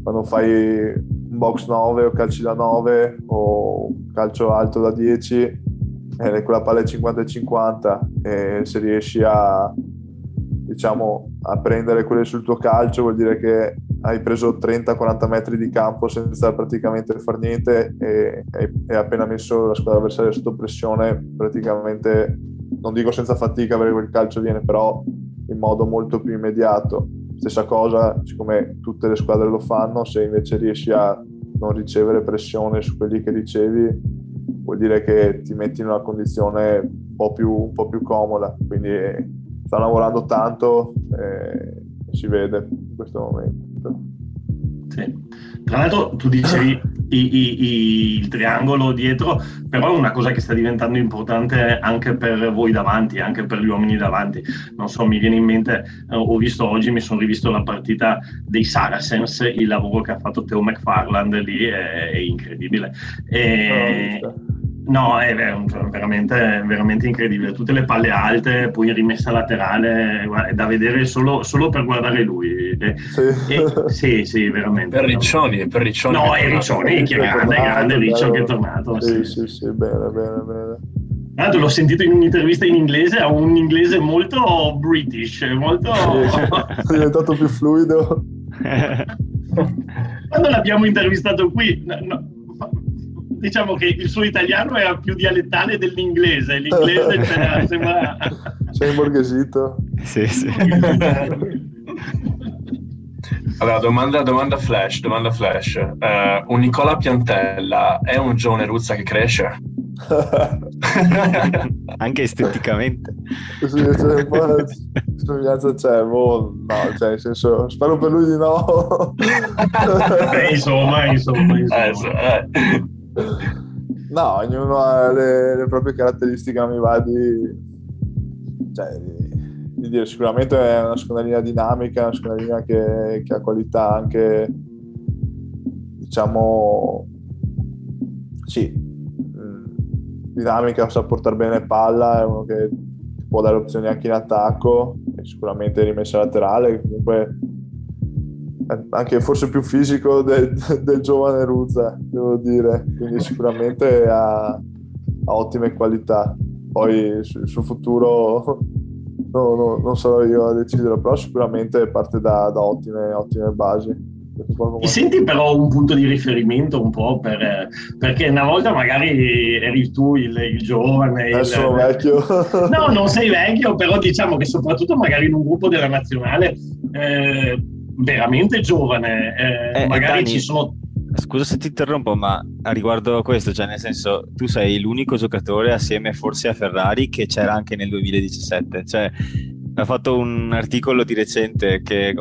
quando fai un box 9 o calci da 9 o calcio alto da 10 eh, quella palla è 50-50 e se riesci a diciamo a prendere quelle sul tuo calcio vuol dire che hai preso 30-40 metri di campo senza praticamente far niente e hai appena messo la squadra avversaria sotto pressione praticamente non dico senza fatica perché quel calcio viene però in modo molto più immediato. Stessa cosa siccome tutte le squadre lo fanno se invece riesci a non ricevere pressione su quelli che ricevi vuol dire che ti metti in una condizione un po' più, un po più comoda. Quindi sta lavorando tanto e si vede in questo momento. Sì. Tra l'altro tu dicevi i, i, i, il triangolo dietro, però è una cosa che sta diventando importante anche per voi davanti, anche per gli uomini davanti. Non so, mi viene in mente, eh, ho visto oggi, mi sono rivisto la partita dei Saracens, il lavoro che ha fatto Teo McFarland lì è, è incredibile. E, No, è veramente, veramente, incredibile. Tutte le palle alte, poi rimessa laterale, è da vedere solo, solo per guardare lui. Sì, e, sì, sì, veramente. Per Riccioni, per Riccioni. No, è Riccioni, che è grande, grande Riccioni che è tornato. Sì, sì, sì, bene, bene, bene. Tra l'altro l'ho sentito in un'intervista in inglese, ha un inglese molto british, molto... Sì, è diventato più fluido. *laughs* Quando l'abbiamo intervistato qui, no, diciamo che il suo italiano era più dialettale dell'inglese, l'inglese c'era, sembra... Sei imborghesito. Sì, sì. *laughs* Allora, domanda, domanda flash, domanda flash. Uh, un Nicola Piantella è un giovane Ruzza che cresce? *laughs* Anche esteticamente. Sì, cioè, un po' somiglianza c'è, boh, no, cioè, nel senso, spero per lui di no. Beh, insomma, insomma, insomma. Eh, eh. No, ognuno ha le, le, proprie caratteristiche, mi va di, cioè, di, di, dire sicuramente è una seconda linea dinamica, una seconda linea che, che ha qualità anche, diciamo, sì, mm, dinamica, sa portare bene palla, è uno che può dare opzioni anche in attacco, sicuramente rimessa laterale, comunque anche forse più fisico del, *laughs* del giovane Ruzza, devo dire, quindi sicuramente ha, ha ottime qualità. Poi sul, sul futuro no, no, non sarò io a decidere, però sicuramente parte da, da ottime, ottime basi. Ti senti però un punto di riferimento un po' per, perché una volta magari eri tu il, il giovane. Il, sono vecchio. No, non sei vecchio, però diciamo che soprattutto magari in un gruppo della nazionale eh, veramente giovane, eh, eh, magari Dani, ci sono... Scusa se ti interrompo, ma a riguardo a questo, cioè nel senso, tu sei l'unico giocatore assieme forse a Ferrari che c'era anche nel 2017, cioè ha fatto un articolo di recente che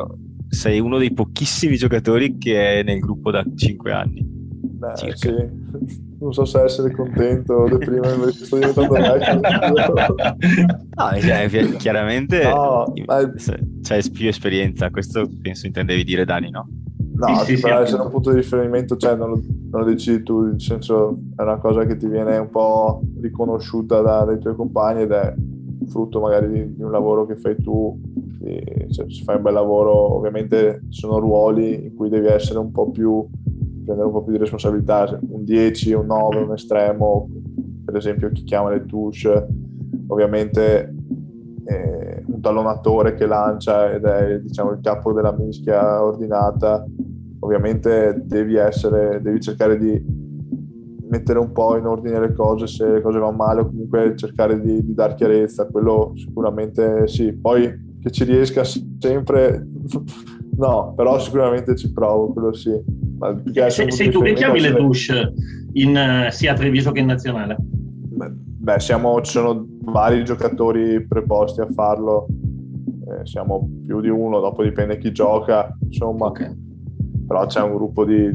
sei uno dei pochissimi giocatori che è nel gruppo da 5 anni. Beh, circa. sì non so se essere contento o deprimermi perché sto diventando *laughs* vecchio. no, cioè, chiaramente no, ma... c'hai più esperienza, questo penso intendevi dire Dani, no? No, sì, sì, per sì, essere un punto di riferimento, cioè non lo, non lo, decidi tu, nel senso è una cosa che ti viene un po' riconosciuta da, dai tuoi compagni ed è frutto magari di, di un lavoro che fai tu, di, cioè, se fai un bel lavoro ovviamente sono ruoli in cui devi essere un po' più prendere un po' più di responsabilità, un 10, un 9, un estremo, per esempio chi chiama le touche, ovviamente eh, un tallonatore che lancia ed è diciamo, il capo della mischia ordinata, ovviamente devi essere, devi cercare di mettere un po' in ordine le cose se le cose vanno male o comunque cercare di, di dar chiarezza, quello sicuramente sì, poi che ci riesca sempre *laughs* no, però sicuramente ci provo, quello sì. Se, sei tu che chiami le douche in, uh, sia a Treviso che in nazionale? Beh, siamo, ci sono vari giocatori preposti a farlo, eh, siamo più di uno, dopo dipende chi gioca, insomma, okay. però c'è un gruppo di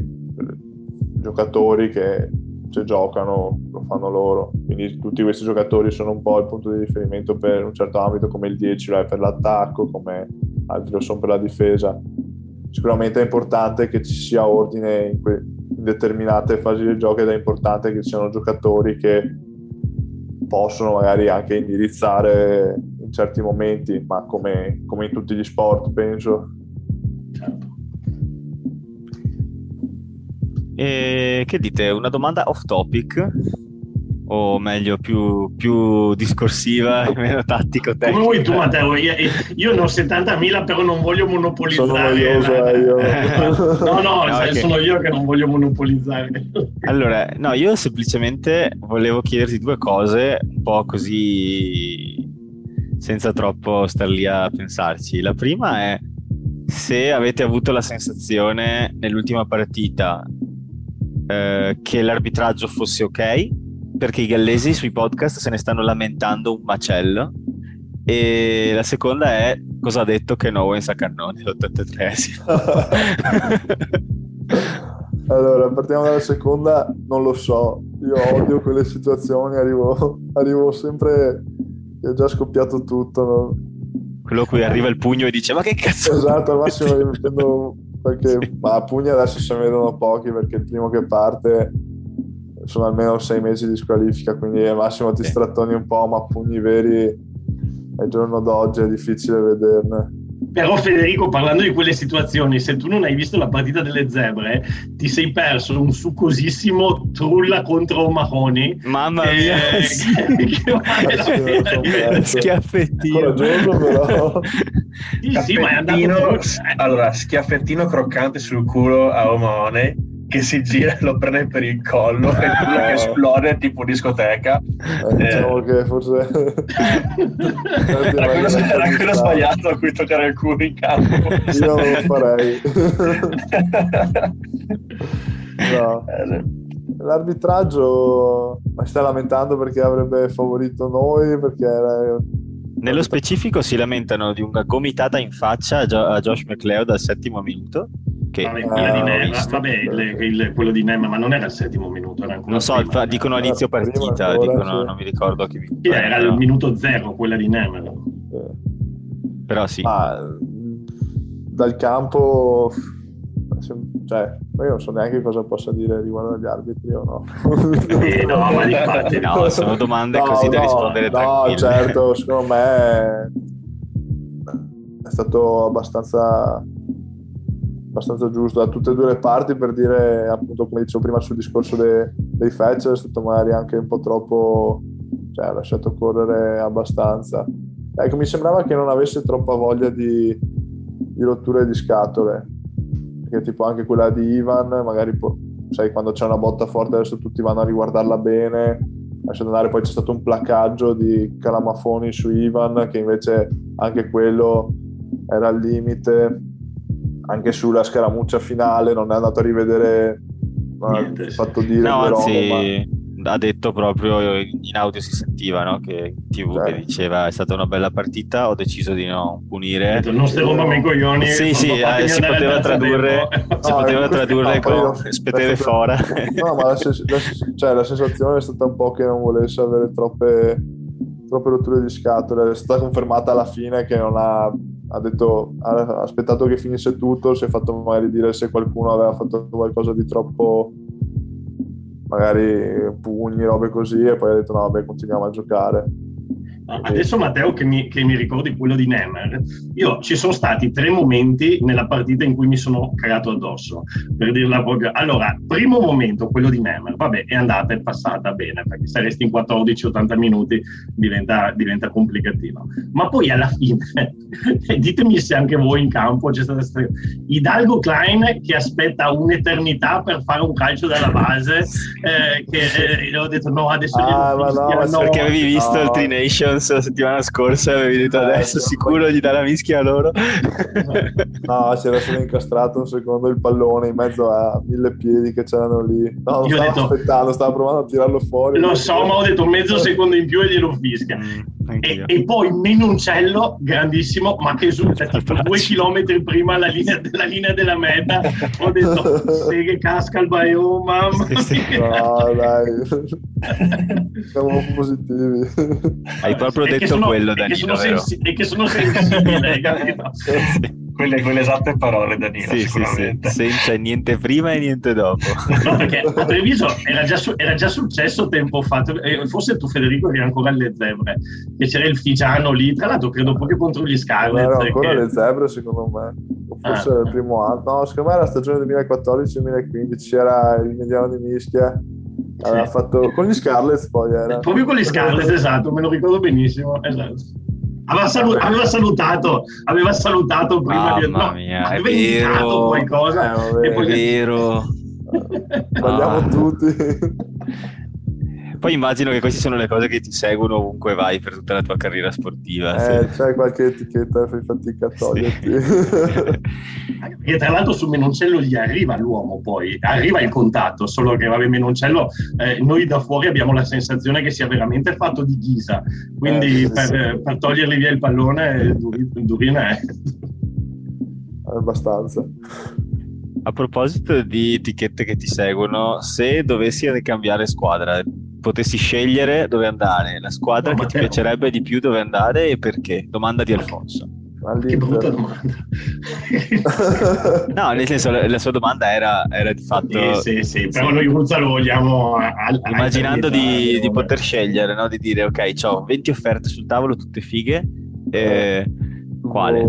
giocatori che se giocano lo fanno loro, quindi tutti questi giocatori sono un po' il punto di riferimento per un certo ambito come il 10 lo è per l'attacco, come altri lo sono per la difesa sicuramente è importante che ci sia ordine in, que- in determinate fasi del gioco ed è importante che ci siano giocatori che possono magari anche indirizzare in certi momenti, ma come, come in tutti gli sport, penso. Certo. E che dite? Una domanda off topic o meglio più, più discorsiva, meno *laughs* tattico tecnica. Come vuoi tu Matteo, io, io ne ho 70.000 però non voglio monopolizzare. Sono. Eh, io. *laughs* no, no, no okay. sono io che non voglio monopolizzare. *laughs* Allora, no, io semplicemente volevo chiederti due cose, un po' così senza troppo star lì a pensarci. La prima è se avete avuto la sensazione nell'ultima partita eh, che l'arbitraggio fosse ok perché i gallesi sui podcast se ne stanno lamentando un macello. E la seconda è cosa ha detto che Owen a cannone l'83esimo. *laughs* allora, partiamo dalla seconda, non lo so. Io odio quelle situazioni, arrivo, arrivo sempre è già scoppiato tutto. No? Quello cui arriva il pugno e dice ma che cazzo? Esatto, al massimo mi prendo *laughs* perché ma a pugni adesso se ne vedono pochi perché il primo che parte sono almeno sei mesi di squalifica, quindi al massimo ti strattoni un po', ma pugni veri al giorno d'oggi è difficile vederne. Però Federico, parlando di quelle situazioni, se tu non hai visto la partita delle zebre, ti sei perso un succosissimo trulla contro Mahoney. Mamma mia, eh, *laughs* sì. che schiaffettino. Coraggioso però. Sì, sì, ma è andato allora, schiaffettino croccante sul culo a Omone che si gira e lo prende per il collo e *laughs* quello che esplode tipo discoteca. Eh, diciamo che forse... *laughs* Era quello, era quello sbagliato a cui toccare il culo in campo. Io non lo *laughs* farei. No. Eh, L'arbitraggio ma si sta lamentando perché avrebbe favorito noi, perché era... Nello specifico si lamentano di una gomitata in faccia a, Jo- a Josh McLeod al settimo minuto. Che Vabbè, quella di Eh, Nema, vabbè, il- il- quello di Nema, ma non era il settimo minuto, era ancora Non so, prima. dicono a inizio Prima partita, dicono, sì. non mi ricordo chi vinto. Sì, era il minuto zero, quella di Nema. Però sì. Ma dal campo, cioè, io non so neanche cosa possa dire riguardo agli arbitri o no. Eh, no, ma di fatti *laughs* No, sono domande No, così da no, rispondere No, tranquilli. certo, secondo me è stato abbastanza, abbastanza giusto da tutte e due le parti per dire, appunto, come dicevo prima sul discorso de- dei Fetcher, è stato magari anche un po' troppo, cioè ha lasciato correre abbastanza. Ecco, mi sembrava che non avesse troppa voglia di, di rotture di scatole, perché tipo anche quella di Ivan, magari po- sai quando c'è una botta forte adesso tutti vanno a riguardarla bene, lasciando andare, poi c'è stato un placcaggio di Calamafoni su Ivan che invece anche quello era al limite, anche sulla scaramuccia finale non è andato a rivedere, ha Niente, fatto dire No, anzi, ha detto proprio in audio si sentiva, no? Che in TV che Certo. diceva è stata una bella partita, ho deciso di non punire. Non stai rompendo i coglioni. Sì, sì, eh, si poteva tradurre, tempo. si No, poteva tradurre no, con spettere fora. No, ma la, sens- la sens- cioè, la sensazione è stata un po' che non volesse avere troppe, troppe rotture di scatole. È stata confermata alla fine che non ha, ha detto, ha aspettato che finisse tutto, si è fatto magari dire se qualcuno aveva fatto qualcosa di troppo, magari pugni, robe così, e poi ha detto no, vabbè, continuiamo a giocare. Adesso Matteo che mi, che mi ricordi quello di Nemer, io ci sono stati tre momenti nella partita in cui mi sono cagato addosso, per dirla proprio. Allora, primo momento, quello di Nemer, vabbè, è andata, è passata bene, perché se resti in 14-80 minuti diventa, diventa complicativo. Ma poi alla fine, *laughs* ditemi se anche voi in campo c'è stata questa- Hidalgo Klein che aspetta un'eternità per fare un calcio dalla base, eh, che eh, ho detto no, adesso Ah, glielo ma no, no. Perché avevi visto no. il Tri Nations la settimana scorsa avevi detto Eh, adesso sicuro gli dà la mischia a loro. No, si era solo incastrato un secondo il pallone in mezzo a mille piedi che c'erano lì. No, non Io stavo detto- aspettando, stavo provando a tirarlo fuori. Lo so, ma ho detto mezzo secondo in più e glielo fischia. Mm, E, e poi Menoncello, grandissimo, ma che esulta tipo due chilometri prima la linea, della linea della meta. Ho detto, se che casca il Baio, mamma Sì. No, dai. Siamo positivi. Hai proprio E che detto sono- quello, e che Danilo, sono vero? sensi- e che sono sensibile, capito? *laughs* Quelle, quelle esatte parole, Danilo, Sì, sì, sì, sicuramente. senza niente prima e niente dopo. *laughs* No, perché a Treviso era già, su- era già successo tempo fa, eh, forse tu Federico eri ancora alle zebre, che c'era il Figiano lì, tra l'altro credo proprio contro gli Scarlet. erano ancora che- le zebre, secondo me. O Forse Ah. era il primo anno. No, secondo me era la stagione 2014-2015. C'era il mediano di Mischia. Aveva Sì. fatto con gli Scarlett poi era. Proprio con gli Scarlet, esatto, me lo ricordo benissimo. esatto. Aveva, salu- aveva salutato, aveva salutato prima di Mamma no, mia, è vero. qualcosa Eh, vabbè, e poi È vero. Sbagliamo Ah. tutti. *laughs* Poi immagino che queste sono le cose che ti seguono ovunque vai per tutta la tua carriera sportiva. Eh, sì. c'è qualche etichetta, fai fatica a toglierti. Che tra l'altro su Menoncello gli arriva l'uomo poi, arriva il contatto, solo che vabbè Menoncello, eh, noi da fuori abbiamo la sensazione che sia veramente fatto di ghisa, quindi Eh, sì, per, sì. per togliergli via il pallone Duri- Durina è... Abbastanza. A proposito di etichette che ti seguono, se dovessi cambiare squadra, potessi scegliere dove andare, la squadra No, che ti piacerebbe di più dove andare e perché? Domanda di Alfonso. Che brutta domanda. *laughs* no, nel senso, la, la sua domanda era, era, di fatto... Sì, sì, sì, però sì. noi Urza lo vogliamo... Al, Immaginando di, di, poter scegliere, no? di dire, ok, ho 20 offerte sul tavolo, tutte fighe, eh, quale?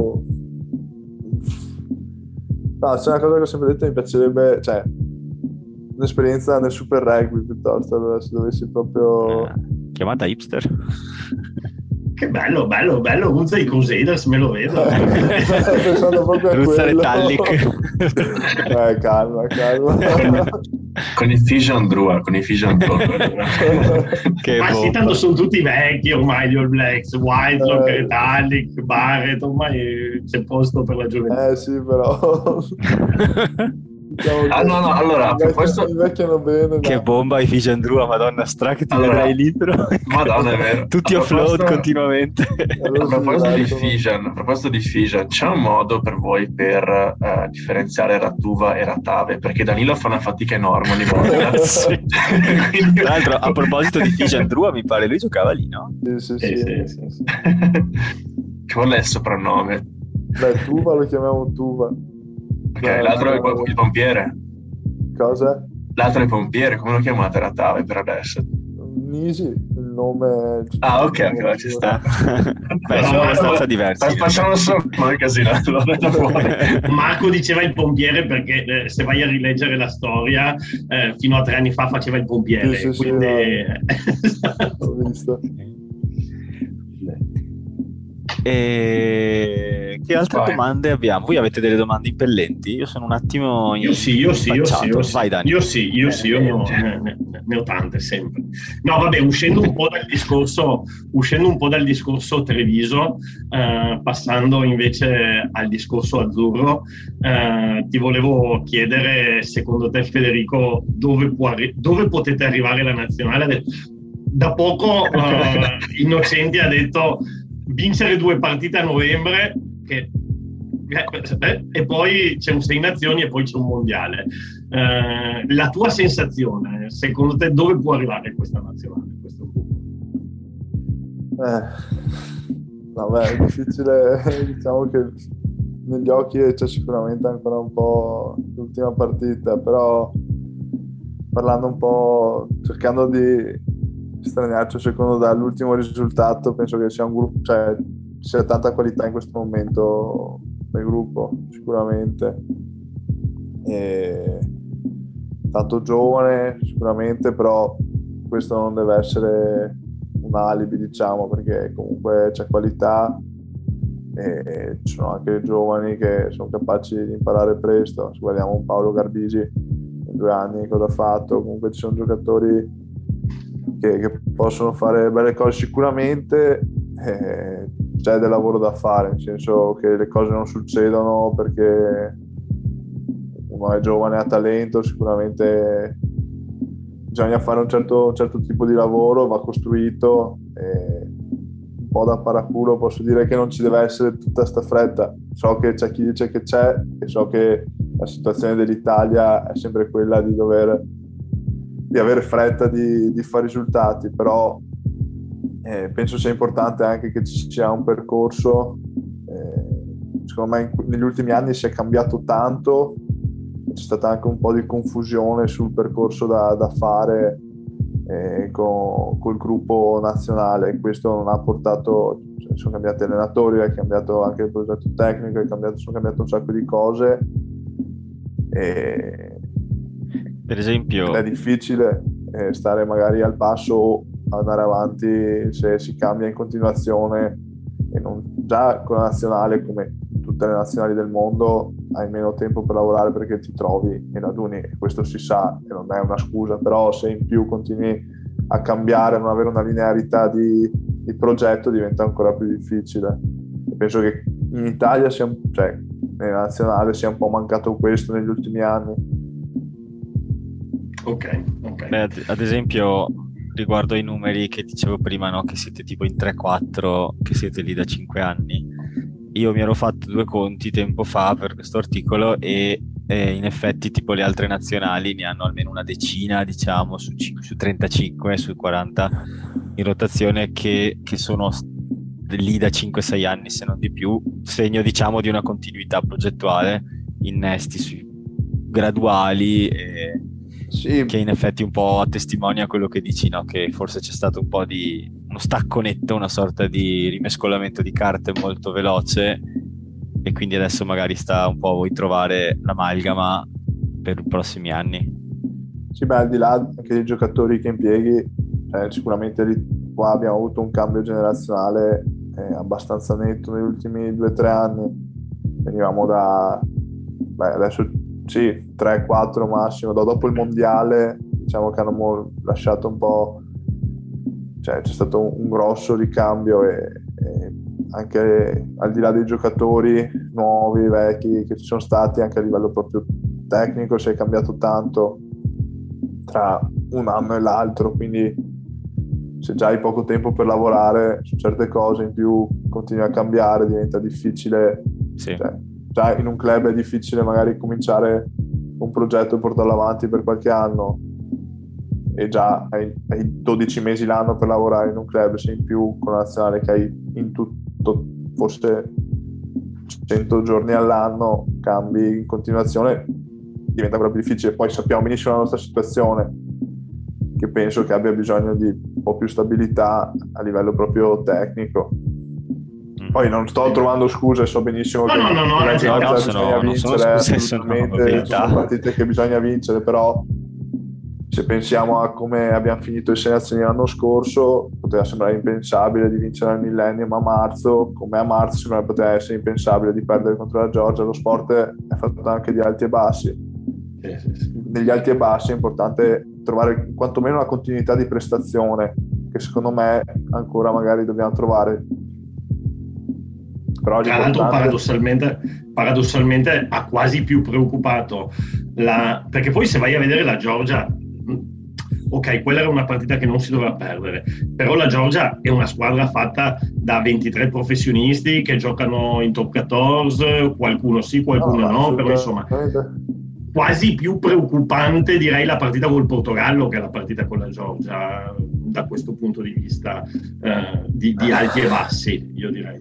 No, c'è una cosa che ho sempre detto, mi piacerebbe, cioè, un'esperienza nel Super Rugby piuttosto, se dovessi proprio... Eh, chiamata hipster? Che bello, bello, bello, Uzza i Crusaders, me lo vedo. Pensando proprio a Ruzzare Tallic. eh, calma, calma. *laughs* con i Fission Drua, con i Fission *laughs* Drua. che Ma sì, tanto sono tutti vecchi ormai gli All Blacks, Whitelock, eh. Tallic, Barrett, ormai c'è posto per la gioventù. Eh sì, però... *laughs* Diciamo ah, no, no, allora, a proposito... Bene, che no. bomba i Figendrua, madonna, stra che ti allora, vedrai libero. Madonna, è vero. *laughs* Tutti a offload continuamente. A proposito di Fission, a proposito di Fission, c'è un modo per voi per uh, differenziare Rattuva e Ratave? Perché Danilo fa una fatica enorme ogni volta. *laughs* *laughs* Quindi... Tra l'altro, a proposito di Figendrua, mi pare lui giocava lì, no? Sì, sì, sì. sì, sì, sì. Qual è il soprannome? Beh, Tuva lo chiamiamo Tuva. Ok, no, l'altro è il pompiere. Cosa? L'altro è il pompiere, come lo chiamate Ratave per adesso? Nisi, il nome... Ah, ok, ok, ci sta. *laughs* Beh, sono abbastanza diversi. Facciamo solo il casino. *laughs* *laughs* Marco diceva il pompiere perché eh, se vai a rileggere la storia, eh, fino a tre anni fa faceva il pompiere. Sì, sì, quindi... sì, no. Ho visto. E che altre Vai. domande abbiamo? Voi avete delle domande impellenti? Io sono un attimo. Io sì, io sì, io sì, io sì. Vai, Dani. Io sì, io sì, io ne ho, ne, ne ho, tante sempre. No, vabbè, uscendo un po' dal discorso, uscendo un po' dal discorso Treviso, eh, passando invece al discorso azzurro, eh, ti volevo chiedere, secondo te, Federico, dove, può arri- dove potete arrivare la nazionale? Da poco *laughs* eh, Innocenti ha detto vincere due partite a novembre che, eh, e poi c'è un Sei Nazioni e poi c'è un Mondiale. Eh, la tua sensazione, secondo te, dove può arrivare questa nazionale, questo? Eh, beh, è difficile, *laughs* diciamo che negli occhi c'è sicuramente ancora un po' l'ultima partita, però parlando un po', cercando di straniarci secondo dall'ultimo risultato penso che sia un gruppo cioè sia tanta qualità in questo momento nel gruppo sicuramente. E tanto giovane sicuramente però questo non deve essere un alibi diciamo perché comunque c'è qualità e ci sono anche giovani che sono capaci di imparare presto. Se guardiamo un Paolo Garbisi in due anni cosa ha fatto? Comunque ci sono giocatori che, che possono fare belle cose sicuramente eh, c'è del lavoro da fare, nel senso che le cose non succedono perché uno è giovane, ha talento, sicuramente bisogna fare un certo, un certo tipo di lavoro, va costruito. un po' da paraculo posso dire che non ci deve essere tutta questa fretta. So che c'è chi dice che c'è e so che la situazione dell'Italia è sempre quella di dover di avere fretta di, di fare risultati, però eh, penso sia importante anche che ci sia un percorso. Eh, secondo me negli ultimi anni si è cambiato tanto, c'è stata anche un po' di confusione sul percorso da, da fare eh, con, col gruppo nazionale. Questo non ha portato, cioè, sono cambiati allenatori, è cambiato anche il progetto tecnico, è cambiato, sono cambiate un sacco di cose. E, per esempio... È difficile eh, stare magari al passo andare avanti se si cambia in continuazione e non, già con la nazionale come tutte le nazionali del mondo hai meno tempo per lavorare perché ti trovi in raduni e questo si sa e non è una scusa però se in più continui a cambiare non avere una linearità di, di progetto diventa ancora più difficile. E penso che in Italia sia, cioè nella nazionale sia un po' mancato questo negli ultimi anni Ok. Beh, ad esempio, riguardo ai numeri che dicevo prima, no? che siete tipo in 3-4, che siete lì da 5 anni, io mi ero fatto due conti tempo fa per questo articolo e, e in effetti tipo le altre nazionali ne hanno almeno una decina, diciamo, su, 5, su 35, su 40 in rotazione che, che sono lì da 5-6 anni se non di più, segno diciamo di una continuità progettuale, innesti graduali e sì. che in effetti un po' testimonia quello che dici, no? che forse c'è stato un po' di uno stacco netto, una sorta di rimescolamento di carte molto veloce e quindi adesso magari sta un po' a voi trovare l'amalgama per i prossimi anni. Sì, beh, al di là anche dei giocatori che impieghi, eh, sicuramente lì, qua abbiamo avuto un cambio generazionale eh, abbastanza netto negli ultimi due o tre anni. Venivamo da, beh, adesso sì, 3-4 massimo. Dopo il mondiale, diciamo che hanno lasciato un po', cioè c'è stato un, grosso ricambio e, e, anche al di là dei giocatori nuovi, vecchi che ci sono stati, anche a livello proprio tecnico si è cambiato tanto tra un anno e l'altro, quindi se già hai poco tempo per lavorare su certe cose in più continui a cambiare, diventa difficile. Sì. Cioè, già in un club è difficile magari cominciare un progetto e portarlo avanti per qualche anno e già hai, hai 12 mesi l'anno per lavorare in un club, se in più con la nazionale che hai in tutto forse 100 giorni all'anno cambi in continuazione diventa proprio difficile. Poi sappiamo benissimo la nostra situazione, che penso che abbia bisogno di un po' più stabilità a livello proprio tecnico. Poi non sto trovando scuse, so benissimo no, che no, no, no, la no, no, bisogna vincere, assolutamente, sono, sono partite che bisogna vincere, però se pensiamo a come abbiamo finito le selezioni l'anno scorso, poteva sembrare impensabile di vincere al Millennium a marzo, come a marzo sembra poteva essere impensabile di perdere contro la Georgia. Lo sport è fatto anche di alti e bassi. Negli alti e bassi è importante trovare quantomeno una continuità di prestazione che secondo me ancora magari dobbiamo trovare Tra l'altro paradossalmente, paradossalmente ha quasi più preoccupato la... perché poi se vai a vedere la Georgia ok, quella era una partita che non si doveva perdere, però la Georgia è una squadra fatta da 23 professionisti che giocano in top 14, qualcuno sì, qualcuno no, no però insomma quasi più preoccupante direi la partita col Portogallo che la partita con la Georgia da questo punto di vista eh, di, di, alti e bassi, io direi.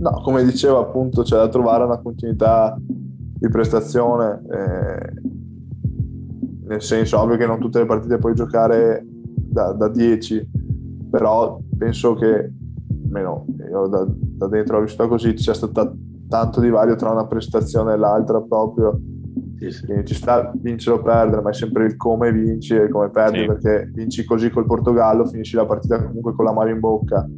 No, come dicevo appunto c'è da trovare una continuità di prestazione, eh, nel senso ovvio che non tutte le partite puoi giocare da, da 10, però penso che, almeno io da, da dentro ho visto così, ci sia stato tanto divario tra una prestazione e l'altra proprio. Sì, sì. Quindi ci sta vincere o perdere, ma è sempre il come vinci e come perdi, sì. perché vinci così col Portogallo, finisci la partita comunque con la mano in bocca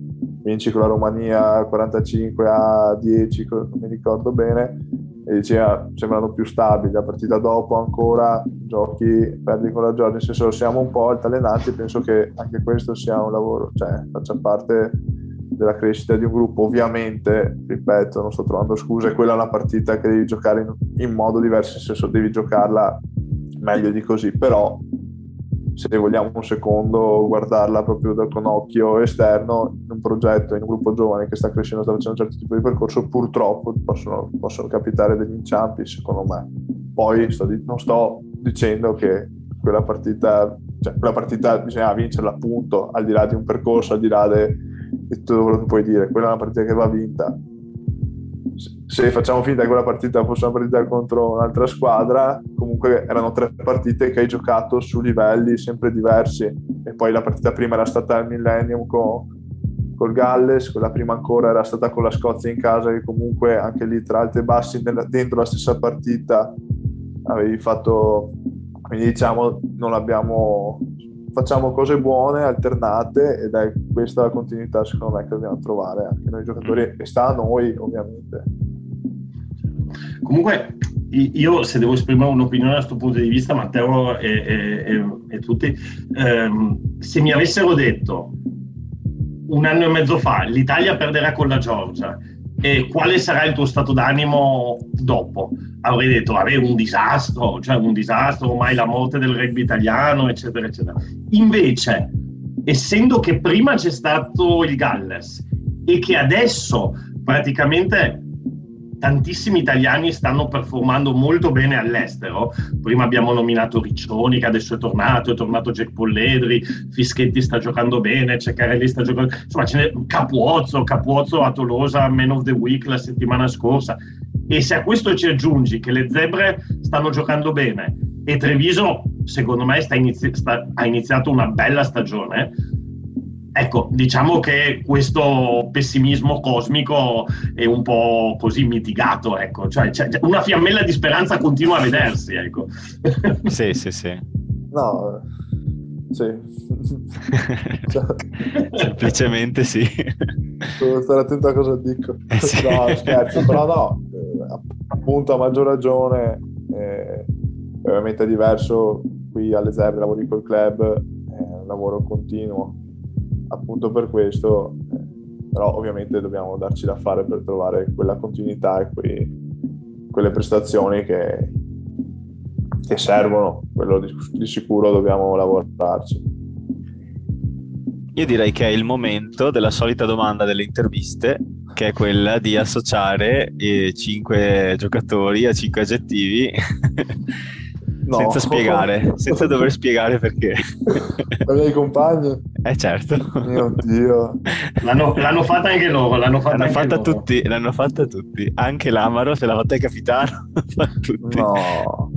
vinci con la Romania 45 a 10, non mi ricordo bene, e diceva sembrano più stabili. La partita dopo ancora giochi, perdi con la Georgia, nel senso siamo un po' altalenanti, penso che anche questo sia un lavoro, cioè faccia parte della crescita di un gruppo. Ovviamente, ripeto, non sto trovando scuse, quella è una partita che devi giocare in, in modo diverso, nel senso devi giocarla meglio di così, però se vogliamo un secondo guardarla proprio da, con occhio esterno in un progetto, in un gruppo giovane che sta crescendo, sta facendo un certo tipo di percorso, purtroppo possono, possono capitare degli inciampi secondo me. Poi sto, non sto dicendo che quella partita, cioè quella partita bisogna vincerla appunto, al di là di un percorso, al di là di tutto quello che puoi dire, quella è una partita che va vinta se facciamo finta che quella partita fosse una partita contro un'altra squadra, comunque erano tre partite che hai giocato su livelli sempre diversi. E poi la partita prima era stata al Millennium con col Galles, quella prima ancora era stata con la Scozia in casa, che comunque anche lì tra alti e bassi dentro la stessa partita avevi fatto. Quindi diciamo non abbiamo facciamo cose buone, alternate ed è questa la continuità secondo me che dobbiamo trovare anche noi giocatori e sta a noi ovviamente. Comunque io se devo esprimere un'opinione da questo punto di vista, Matteo e, e, e, e tutti, ehm, se mi avessero detto un anno e mezzo fa l'Italia perderà con la Georgia e quale sarà il tuo stato d'animo dopo? Avrei detto, vabbè, un disastro, cioè un disastro, ormai la morte del rugby italiano, eccetera, eccetera. Invece, essendo che prima c'è stato il Galles e che adesso praticamente tantissimi italiani stanno performando molto bene all'estero. Prima abbiamo nominato Riccioni che adesso è tornato, è tornato Jack Polledri, Fischetti sta giocando bene, Ceccarelli sta giocando, insomma ce n'è Capuozzo, Capuozzo a Tolosa, Man of the Week la settimana scorsa. E se a questo ci aggiungi che le zebre stanno giocando bene e Treviso, secondo me, sta inizi- sta, ha iniziato una bella stagione, Ecco, diciamo che questo pessimismo cosmico è un po' così mitigato, ecco. cioè, una fiammella di speranza continua a vedersi, ecco. Sì, sì, sì. No, sì. *laughs* Semplicemente sì. Devo stare attento a cosa dico. Eh sì. No, scherzo, però no, eh, appunto a maggior ragione, eh, ovviamente è diverso qui alle Zebre, lavori col club, è un lavoro continuo appunto per questo, eh, però ovviamente dobbiamo darci da fare per trovare quella continuità e quei, quelle prestazioni che, che servono, quello di, di sicuro dobbiamo lavorarci. Io direi che è il momento della solita domanda delle interviste, che è quella di associare i cinque giocatori a cinque aggettivi *laughs* No. Senza spiegare, *laughs* senza dover spiegare perché. *laughs* I miei compagni? Eh certo. Mio Dio. L'hanno, l'hanno fatta anche loro, l'hanno fatta, l'hanno fatta loro. tutti, l'hanno fatta tutti. Anche l'Amaro se l'ha fatta il capitano. *laughs* tutti. No.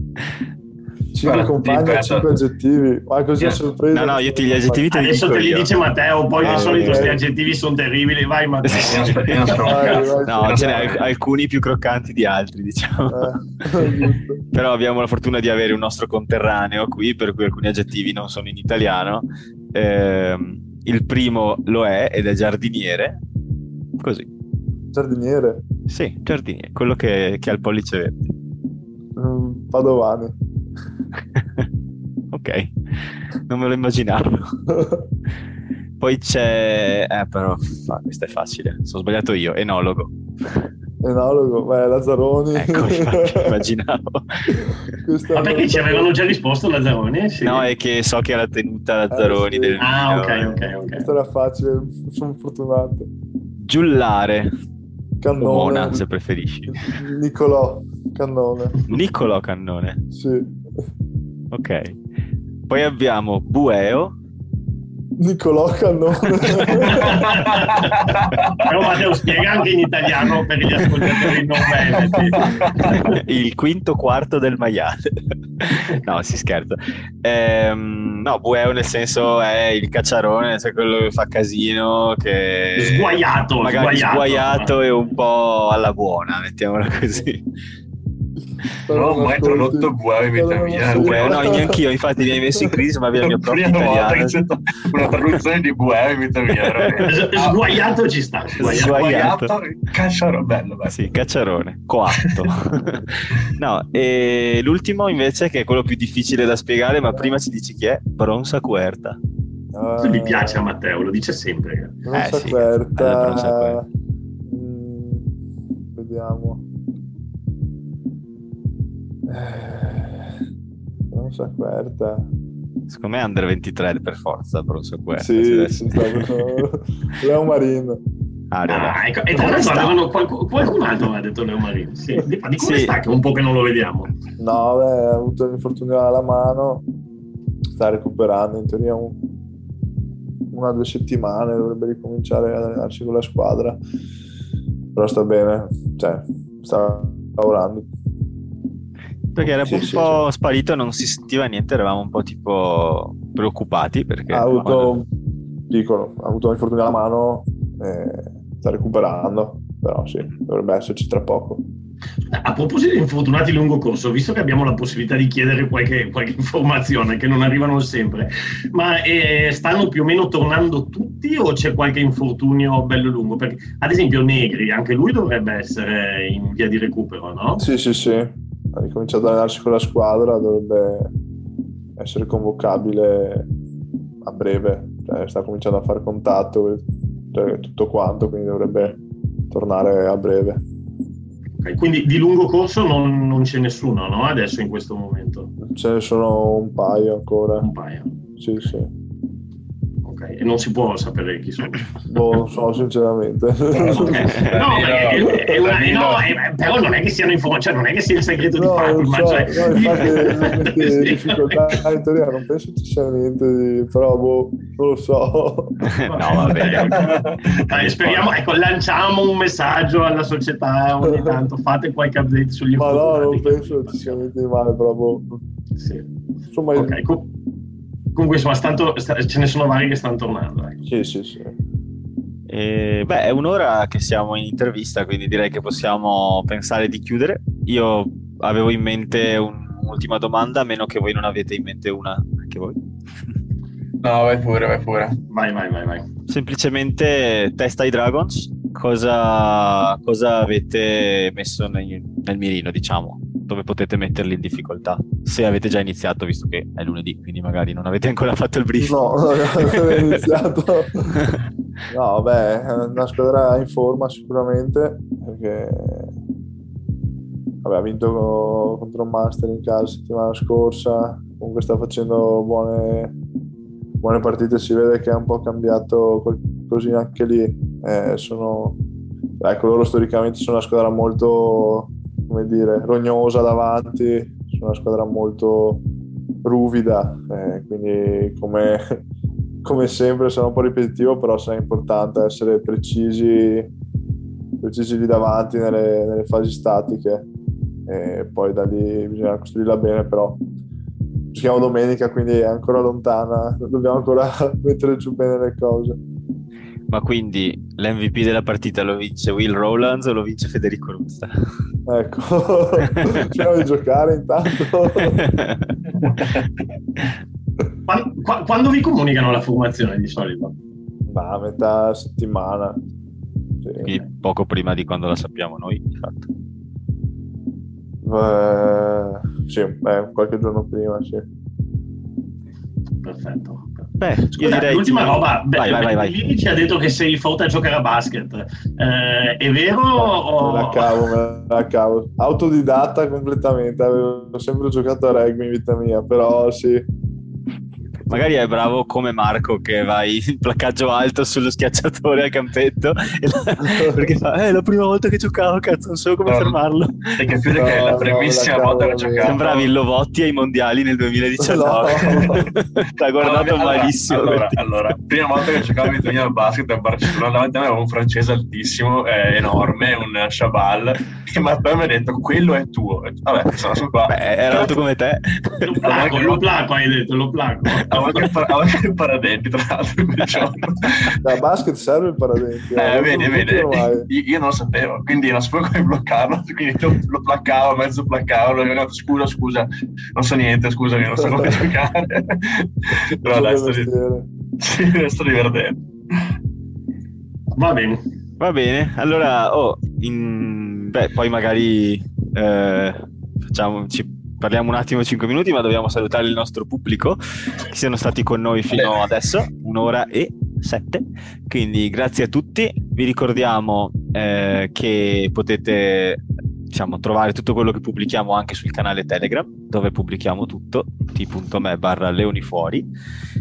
Cinque compagni e cinque aggettivi. Ma così a sorpresa. No, no, io ti gli aggettivi te li Adesso te li io. dice Matteo, poi ah, di solito questi aggettivi sono terribili. Vai Matteo. vai, no, ce n'è alcuni più croccanti di altri, diciamo. Eh. Però abbiamo la fortuna di avere un nostro conterraneo qui, per cui alcuni aggettivi non sono in italiano. Eh, il primo lo è ed è giardiniere. Così. Giardiniere? Sì, giardiniere, quello che, che ha il pollice verde. Mm, Padovani. *laughs* ok, non me lo immaginavo. *laughs* Poi c'è... Eh, però, ah, questo è facile. Sono sbagliato io, enologo. Enologo, beh, Lazzaroni. Ecco, *laughs* immaginavo. Ma perché ci avevano già risposto Lazzaroni? Sì. No, è che so che era tenuta Lazzaroni. Eh, sì. Ah, ok, ok, ok. Questo era facile, sono fortunato. Giullare. Cannone. Mona, se preferisci. Nicolò Cannone. Nicolò Cannone. Sì. Ok. Poi abbiamo Bueo. Nicolò Cannone. *laughs* Però Matteo spiega anche in italiano per gli ascoltatori non veneti. Il quinto quarto del maiale. No, si scherza. Ehm, no, Bueo nel senso è il cacciarone, cioè quello che fa casino, che... Sguaiato, magari sguaiato. sguaiato e un po' alla buona, mettiamola così. Non ho mai tradotto in vita mia. Bueo, no, neanche io, infatti mi hai messo in crisi, ma via il mio proprio italiano. Una traduzione di in vita mia. Sguaiato ci sta. Sguaiato. Sguaiato cacciarone, bello, bello. Sì, cacciarone, coatto. *laughs* no, e l'ultimo invece, che è quello più difficile da spiegare, ma prima ci dici chi è? Bronza Querta. Uh, mi piace a Matteo, lo dice sempre. Bronza eh, sì, Querta. Mm, vediamo. Eh, non so Querta. Secondo me è Under 23 per forza, Bronzo Querta. Sì, sì, Leo Marino. Ah, ah, ecco. E tra l'altro avevano qualcun, qualcun altro mi ha detto Leo Marino. Sì. Di, di come sì. sta che un po' che non lo vediamo? No, beh, ha avuto l'infortunio alla mano, sta recuperando in teoria un, una o due settimane, dovrebbe ricominciare ad allenarsi con la squadra. Però sta bene, cioè, sta lavorando perché era sì, un sì, po' sì. sparito, non si sentiva niente, eravamo un po' tipo preoccupati perché... Ha avuto, quando... piccolo, ha avuto un infortunio alla mano, eh, sta recuperando, però sì, dovrebbe esserci tra poco. A proposito di infortunati lungo corso, visto che abbiamo la possibilità di chiedere qualche, qualche informazione che non arrivano sempre, ma eh, stanno più o meno tornando tutti o c'è qualche infortunio bello lungo? Perché, ad esempio Negri, anche lui dovrebbe essere in via di recupero, no? Sì, sì, sì ha ricominciato ad allenarsi con la squadra, dovrebbe essere convocabile a breve, cioè, sta cominciando a fare contatto, cioè, tutto quanto, quindi dovrebbe tornare a breve. Okay, quindi di lungo corso non, non c'è nessuno no? adesso in questo momento? Ce ne sono un paio ancora. Un paio. Sì, sì. Ok, e non si può sapere chi sono. Boh, *coughs* non so, sinceramente. Okay. *laughs* No, è, è una, no è, però non è che siano informazioni, cioè non è che sia il segreto no, di Fatima. So, cioè... no, *laughs* infatti, sì. difficoltà in teoria non penso ci sia niente di... però boh, non lo so. *laughs* no, vabbè. Dai, speriamo, ecco, lanciamo un messaggio alla società ogni tanto, fate qualche update sugli Ma no, non penso ci sia niente di male, però boh. Sì. Insomma, okay, il... Comunque insomma, stanno, ce ne sono vari che stanno tornando. Ecco. Sì, sì, sì. E, beh, è un'ora che siamo in intervista, quindi direi che possiamo pensare di chiudere. Io avevo in mente un'ultima domanda, a meno che voi non avete in mente una anche voi. No, vai pure, vai pure. Vai, vai, vai, vai. Semplicemente testa ai Dragons, cosa, cosa avete messo nel, nel mirino, diciamo? Dove potete metterli in difficoltà. Se avete già iniziato, visto che è lunedì, quindi magari non avete ancora fatto il brief. No, non ho *laughs* iniziato. no, beh, è una squadra in forma sicuramente, perché vabbè, ha vinto contro un Master in casa la settimana scorsa, comunque sta facendo buone, buone partite, si vede che ha un po' cambiato qualcosina anche lì. Eh, sono, ecco, loro storicamente sono una squadra molto come dire, rognosa davanti, sono una squadra molto ruvida, eh, quindi come, *laughs* come, sempre sarà un po' ripetitivo, però sarà importante essere precisi, precisi lì davanti nelle, nelle fasi statiche e poi da lì bisogna costruirla bene, però ci chiamo domenica, quindi è ancora lontana, *laughs* dobbiamo ancora *laughs* mettere giù bene le cose. Ma quindi l'MVP della partita lo vince Will Rowlands o lo vince Federico Ruzza? Ecco, *laughs* speriamo di giocare intanto. quando, quando, vi comunicano la formazione di solito? Ma a metà settimana. Sì. Quindi poco prima di quando la sappiamo noi, di fatto. Beh, sì, beh, qualche giorno prima, sì. Perfetto. Beh, Scusa, direi l'ultima che... roba, vai, vai, vai, vai. ci ha detto che sei forte a giocare a basket. Eh, è vero? O... Me la cavo, me la cavo. Autodidatta completamente, avevo sempre giocato a rugby in vita mia, però sì magari è bravo come Marco che vai in *laughs* placcaggio alto sullo schiacciatore al campetto la... *laughs* perché fa eh, è la prima volta che giocavo cazzo non so come no, fermarlo. Devi capire no, che è la primissima no, volta che giocavo. Sembravi il Lovotti ai mondiali nel 2019 t'ha *laughs* guardato allora, malissimo. allora, allora, prima volta che giocavo in Italia al basket a Barcellona davanti a me avevo un francese altissimo eh, enorme un Chabal e Matteo mi ha detto quello è tuo. Vabbè sono qua. Beh, era alto come te. Lo placo, lo placo hai detto lo placo avevo anche il paradenti tra l'altro quel *laughs* giorno da basket serve il paradenti eh, eh vedi, vedi. Io, io, non lo sapevo quindi non sapevo come bloccarlo *laughs* quindi lo, lo placcavo mezzo placcavo detto, scusa scusa non so niente scusa non so come *laughs* giocare. Però dai sto, sì, sto divertendo va bene. Va bene allora oh, in... beh poi magari eh, facciamo ci parliamo un attimo 5 minuti, ma dobbiamo salutare il nostro pubblico che siano stati con noi fino adesso, un'ora e sette. Quindi grazie a tutti. Vi ricordiamo eh, che potete diciamo, trovare tutto quello che pubblichiamo anche sul canale Telegram, dove pubblichiamo tutto, t.me barra leonifuori.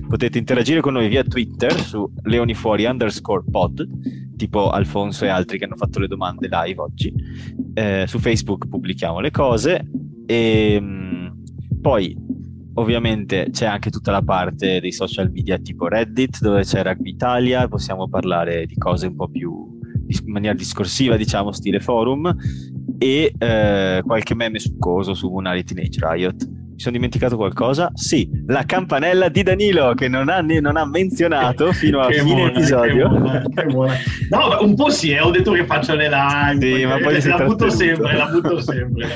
Potete interagire con noi via Twitter su leonifuori underscore pod, tipo Alfonso e altri che hanno fatto le domande live oggi. Eh, su Facebook pubblichiamo le cose e ehm, poi ovviamente c'è anche tutta la parte dei social media tipo Reddit dove c'è Rugby Italia, possiamo parlare di cose un po' più in maniera discorsiva, diciamo, stile forum e eh, qualche meme succoso su Munari Teenage Riot mi sono dimenticato qualcosa? Sì, la campanella di Danilo che non ha, non ha menzionato fino a fine buona, episodio. Che buona, che buona. No, un po' sì, eh, ho detto che faccio le live. Sì, ma poi la, la butto sempre, la butto sempre.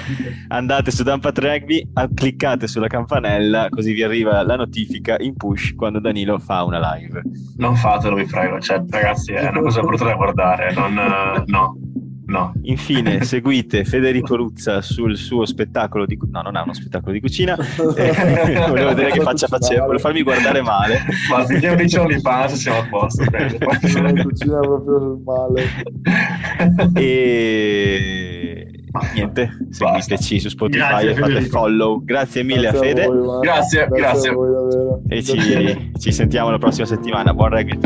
Andate su Dumpat Rugby, cliccate sulla campanella così vi arriva la notifica in push quando Danilo fa una live. Non fatelo, vi prego, cioè, ragazzi, è una cosa brutta da guardare, non, no. No. Infine, *laughs* seguite Federico Ruzza sul suo spettacolo di No, non ha uno spettacolo di cucina. Eh, *laughs* volevo vedere che faccia faceva, volevo farmi guardare male. Ma se io dicevo di pancia siamo a posto. *laughs* La cucina proprio male. E niente, seguiteci su Spotify Grazie, e fate Federico. follow. Grazie mille Grazie a Fede voi, guarda. Grazie, grazie. a voi, davvero. e Grazie. ci, ci sentiamo la prossima settimana. Buon ciao.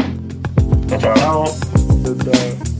Ciao. Ciao, ciao.